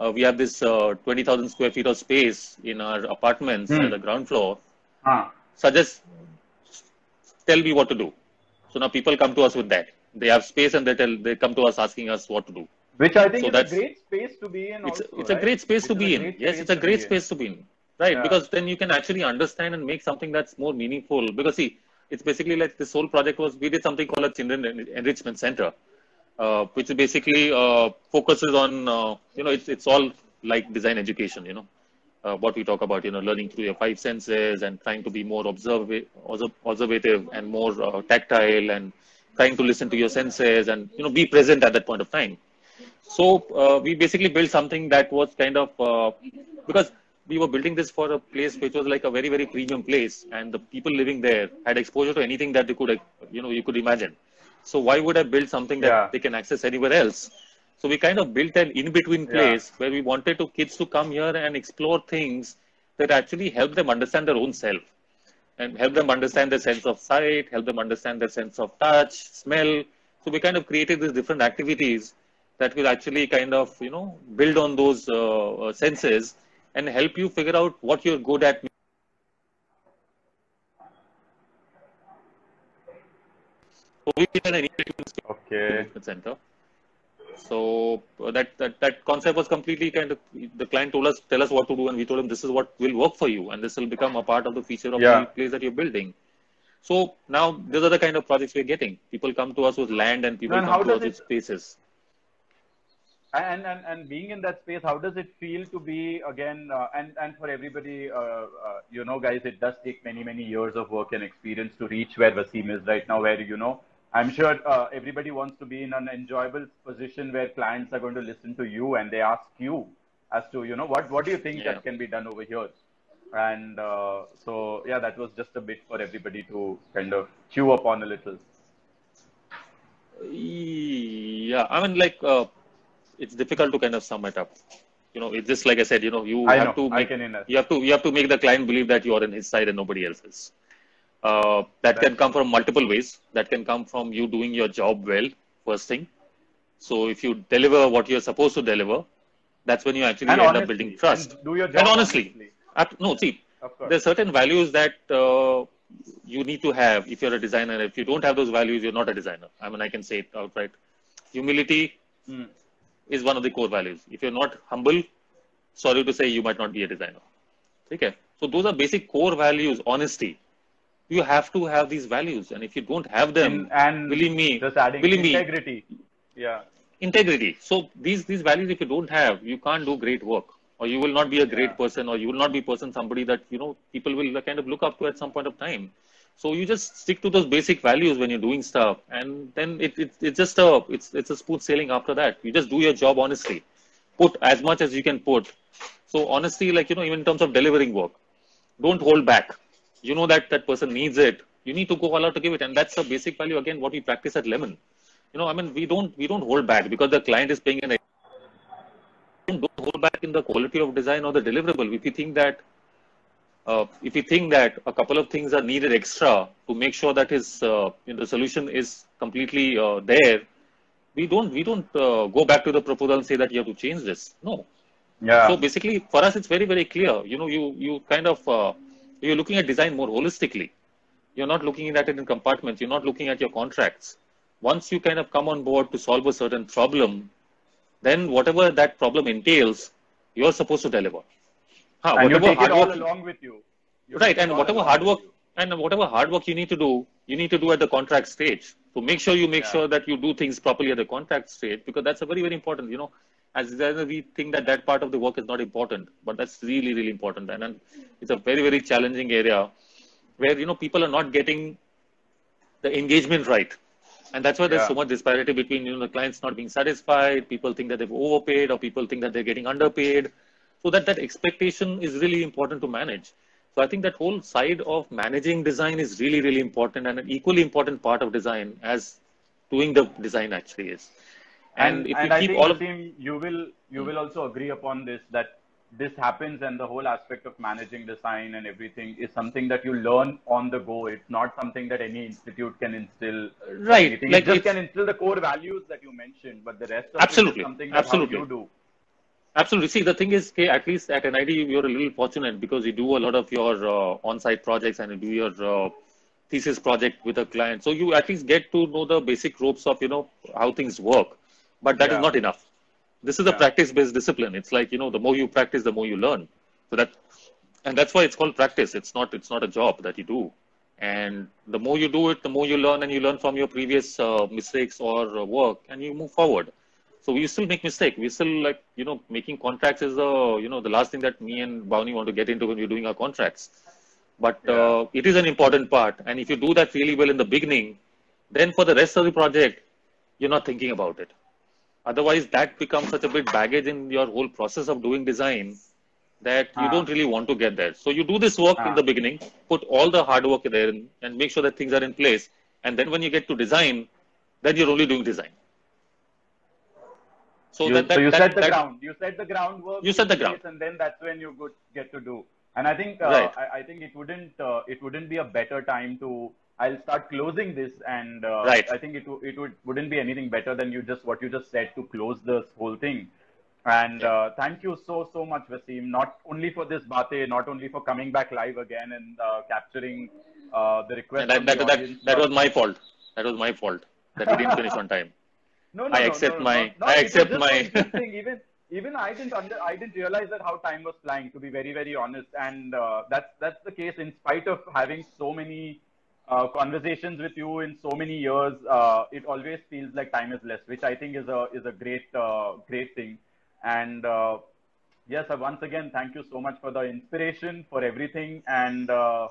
uh, we have this uh, 20,000 square feet of space in our apartments Hmm. at the ground floor. Ah, Suggest, tell me what to do. So now people come to us with that. They have space and they tell they come to us asking us what to do. which I think So is that's- a great space to be in. It's also, it's a right? great space Which to be in. Yes, it's a great be in. space to be in. Right, Yeah. because then you can actually understand and make something that's more meaningful. Because see, it's basically like this whole project was we did something called a children enrichment center, uh, which basically uh, focuses on uh, you know it's it's all like design education. You know, uh, what we talk about, you know, learning through your five senses and trying to be more observa- observ- observative and more uh, tactile and trying to listen to your senses and you know be present at that point of time. So uh, we basically built something that was kind of uh, because we were building this for a place which was like a very very premium place, and the people living there had exposure to anything that they could uh, you know you could imagine. So why would I build something that Yeah. they can access anywhere else? So we kind of built an in-between Yeah. place where we wanted to kids to come here and explore things that actually help them understand their own self and help them understand their sense of sight, help them understand their sense of touch, smell. So we kind of created these different activities that will actually kind of you know build on those uh, uh, senses and help you figure out what you're good at. So we did an initiative Okay. Center. So uh, that, that that concept was completely kind of the client told us tell us what to do and we told him this is what will work for you and this will become a part of the feature of Yeah. the place that you're building. So now these are the kind of projects we're getting. People come to us with land and people And come to us with spaces. And, and and being in that space, how does it feel to be again? Uh, and and for everybody, uh, uh, you know, guys, it does take many many years of work and experience to reach where Wasim is right now. Where you know, I'm sure uh, everybody wants to be in an enjoyable position where clients are going to listen to you and they ask you as to you know what what do you think Yeah. that can be done over here. And uh, so yeah, that was just a bit for everybody to kind of chew upon a little. Yeah, I mean, like, uh, it's difficult to kind of sum it up. You know, it's just like I said. You know, you I have know, to make, you have to you have to make the client believe that you are on his side and nobody else's. Uh, that can come from multiple ways. That can come from you doing your job well, first thing. So if you deliver what you're supposed to deliver, that's when you actually And end honestly, up building trust. and do your job And honestly, honestly. Ab- no, see, there's certain values that uh, you need to have if you're a designer. If you don't have those values, you're not a designer. I mean, I can say it outright. Humility Hmm. is one of the core values. If you're not humble, sorry to say, you might not be a designer. Okay. So those are basic core values. Honesty. You have to have these values, and if you don't have them, In- and believe me, just adding believe me, integrity. Yeah. integrity. So these these values, if you don't have, you can't do great work. or you will not be a great Yeah. person, or you will not be person somebody that you know people will kind of look up to at some point of time. So you just stick to those basic values when you're doing stuff, and then it, it it's just a it's it's a smooth sailing after that. You just do your job honestly, put as much as you can put. So honesty, like you know, even in terms of delivering work, don't hold back. You know that that person needs it. You need to go all out to give it, and that's a basic value again. What we practice at Lemon. You know, I mean, we don't we don't hold back because the client is paying an don't hold back in the quality of design or the deliverable. If you think that uh, if you think that a couple of things are needed extra to make sure that his uh, you know, the solution is completely uh, there, we don't we don't uh, go back to the proposal and say that you have to change this. No. Yeah. So basically, for us, it's very very clear. You know, you you kind of uh, you're looking at design more holistically. You're not looking at it in compartments. You're not looking at your contracts. Once you kind of come on board to solve a certain problem, then whatever that problem entails, you're supposed to deliver. Huh, and you whatever take it all along with you. You right and whatever hard work and whatever hard work you need to do you need to do at the contract stage so make sure you make Yeah. sure that you do things properly at the contract stage because that's a very very important you know as designers, we think that that part of the work is not important but that's really really important. And, and it's a very very challenging area where you know people are not getting the engagement right. And that's why there's Yeah. so much disparity between you know the clients not being satisfied people think that they've overpaid or people think that they're getting underpaid. So that that expectation is really important to manage. So i think that whole side of managing design is really really important and an equally important part of design as doing the design actually is and, And, if and you I keep think all of Wasim, you will you will also agree upon this that this happens and the whole aspect of managing design and everything is something that you learn on the go. It's not something that any institute can instill. Right, anything. like it just can instill the core values that you mentioned, but the rest of Absolutely, it is something that absolutely. you do. Absolutely. See, the thing is, okay, at least at NID, you're a little fortunate because you do a lot of your uh, on-site projects and you do your uh, thesis project with a client. So you at least get to know the basic ropes of, you know, how things work. But that is Yeah. not enough. This is a practice-based discipline. It's like, you know, the more you practice, the more you learn. So that, and that's why it's called practice. It's not, it's not a job that you do. And the more you do it, the more you learn and you learn from your previous uh, mistakes or uh, work and you move forward. So we still make mistake. We still like, you know, making contracts is the, you know, the last thing that me and Bhavani want to get into when we're doing our contracts. But uh, it is an important part. And if you do that really well in the beginning, then for the rest of the project, you're not thinking about it. Otherwise, that becomes such a big baggage in your whole process of doing design that you Ah. don't really want to get there. So you do this work Ah. in the beginning, put all the hard work there and make sure that things are in place. And then when you get to design, then you're only doing design. So you, that, that, so you that, set the that- ground. You set the groundwork. You set the ground. and then that's when you get to do. And I think uh, Right. I, I think it wouldn't uh, it wouldn't be a better time to. I'll start closing this, and uh, Right. I think it it would wouldn't be anything better than you just what you just said to close this whole thing. And uh, thank you so so much, Wasim. Not only for this bate, not only for coming back live again and uh, capturing uh, the request. that, that, the that, that but- was my fault. That was my fault that we didn't finish on time. No, no, I no, accept no, no, my- not- I accept my- even even I didn't under, I didn't realize that how time was flying. To be very very honest, and uh, that's that's the case. In spite of having so many uh, conversations with you in so many years, uh, it always feels like time is less, which I think is a is a great uh, great thing. And uh, yes, once again, thank you so much for the inspiration, for everything, and uh,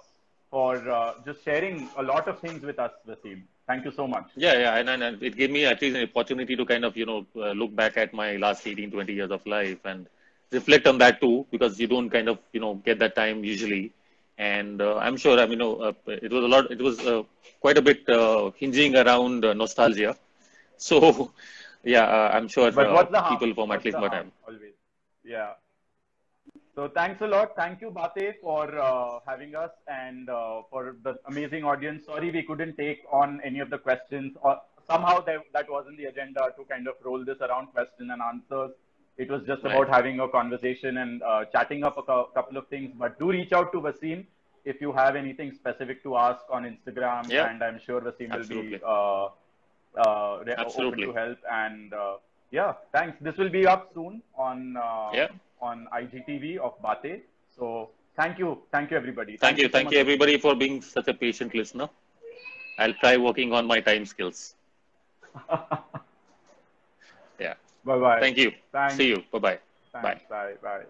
for uh, just sharing a lot of things with us, Wasim. Thank you so much. Yeah, yeah, and, and, it gave me at least an opportunity to kind of, you know, look back at my last 18, 20 years of life and reflect on that too, because you don't kind of, you know, get that time usually. And uh, I'm sure, I mean, uh, it was a lot, it was uh, quite a bit uh, hinging around uh, nostalgia. So, yeah, uh, I'm sure But what's the harm? people from at least harm? time. Always. Yeah. So thanks a lot. Thank you, Bate, for uh, having us and uh, for the amazing audience. Sorry we couldn't take on any of the questions. Or somehow that, that wasn't the agenda to kind of roll this around question and answers. It was just Right. about having a conversation and uh, chatting up a cou- couple of things. But do reach out to Wasim if you have anything specific to ask on Instagram. Yeah. And I'm sure Wasim will be uh, uh, re- open to help. And uh, yeah, thanks. This will be up soon on uh, Yeah. on IGTV of Bate. So thank you, thank you everybody. Thank you. so Thank much. you, everybody, for being such a patient listener. I'll try working on my time skills. Bye bye. Thank you. Thanks. See you. Bye-bye. Thanks. Bye. Bye bye.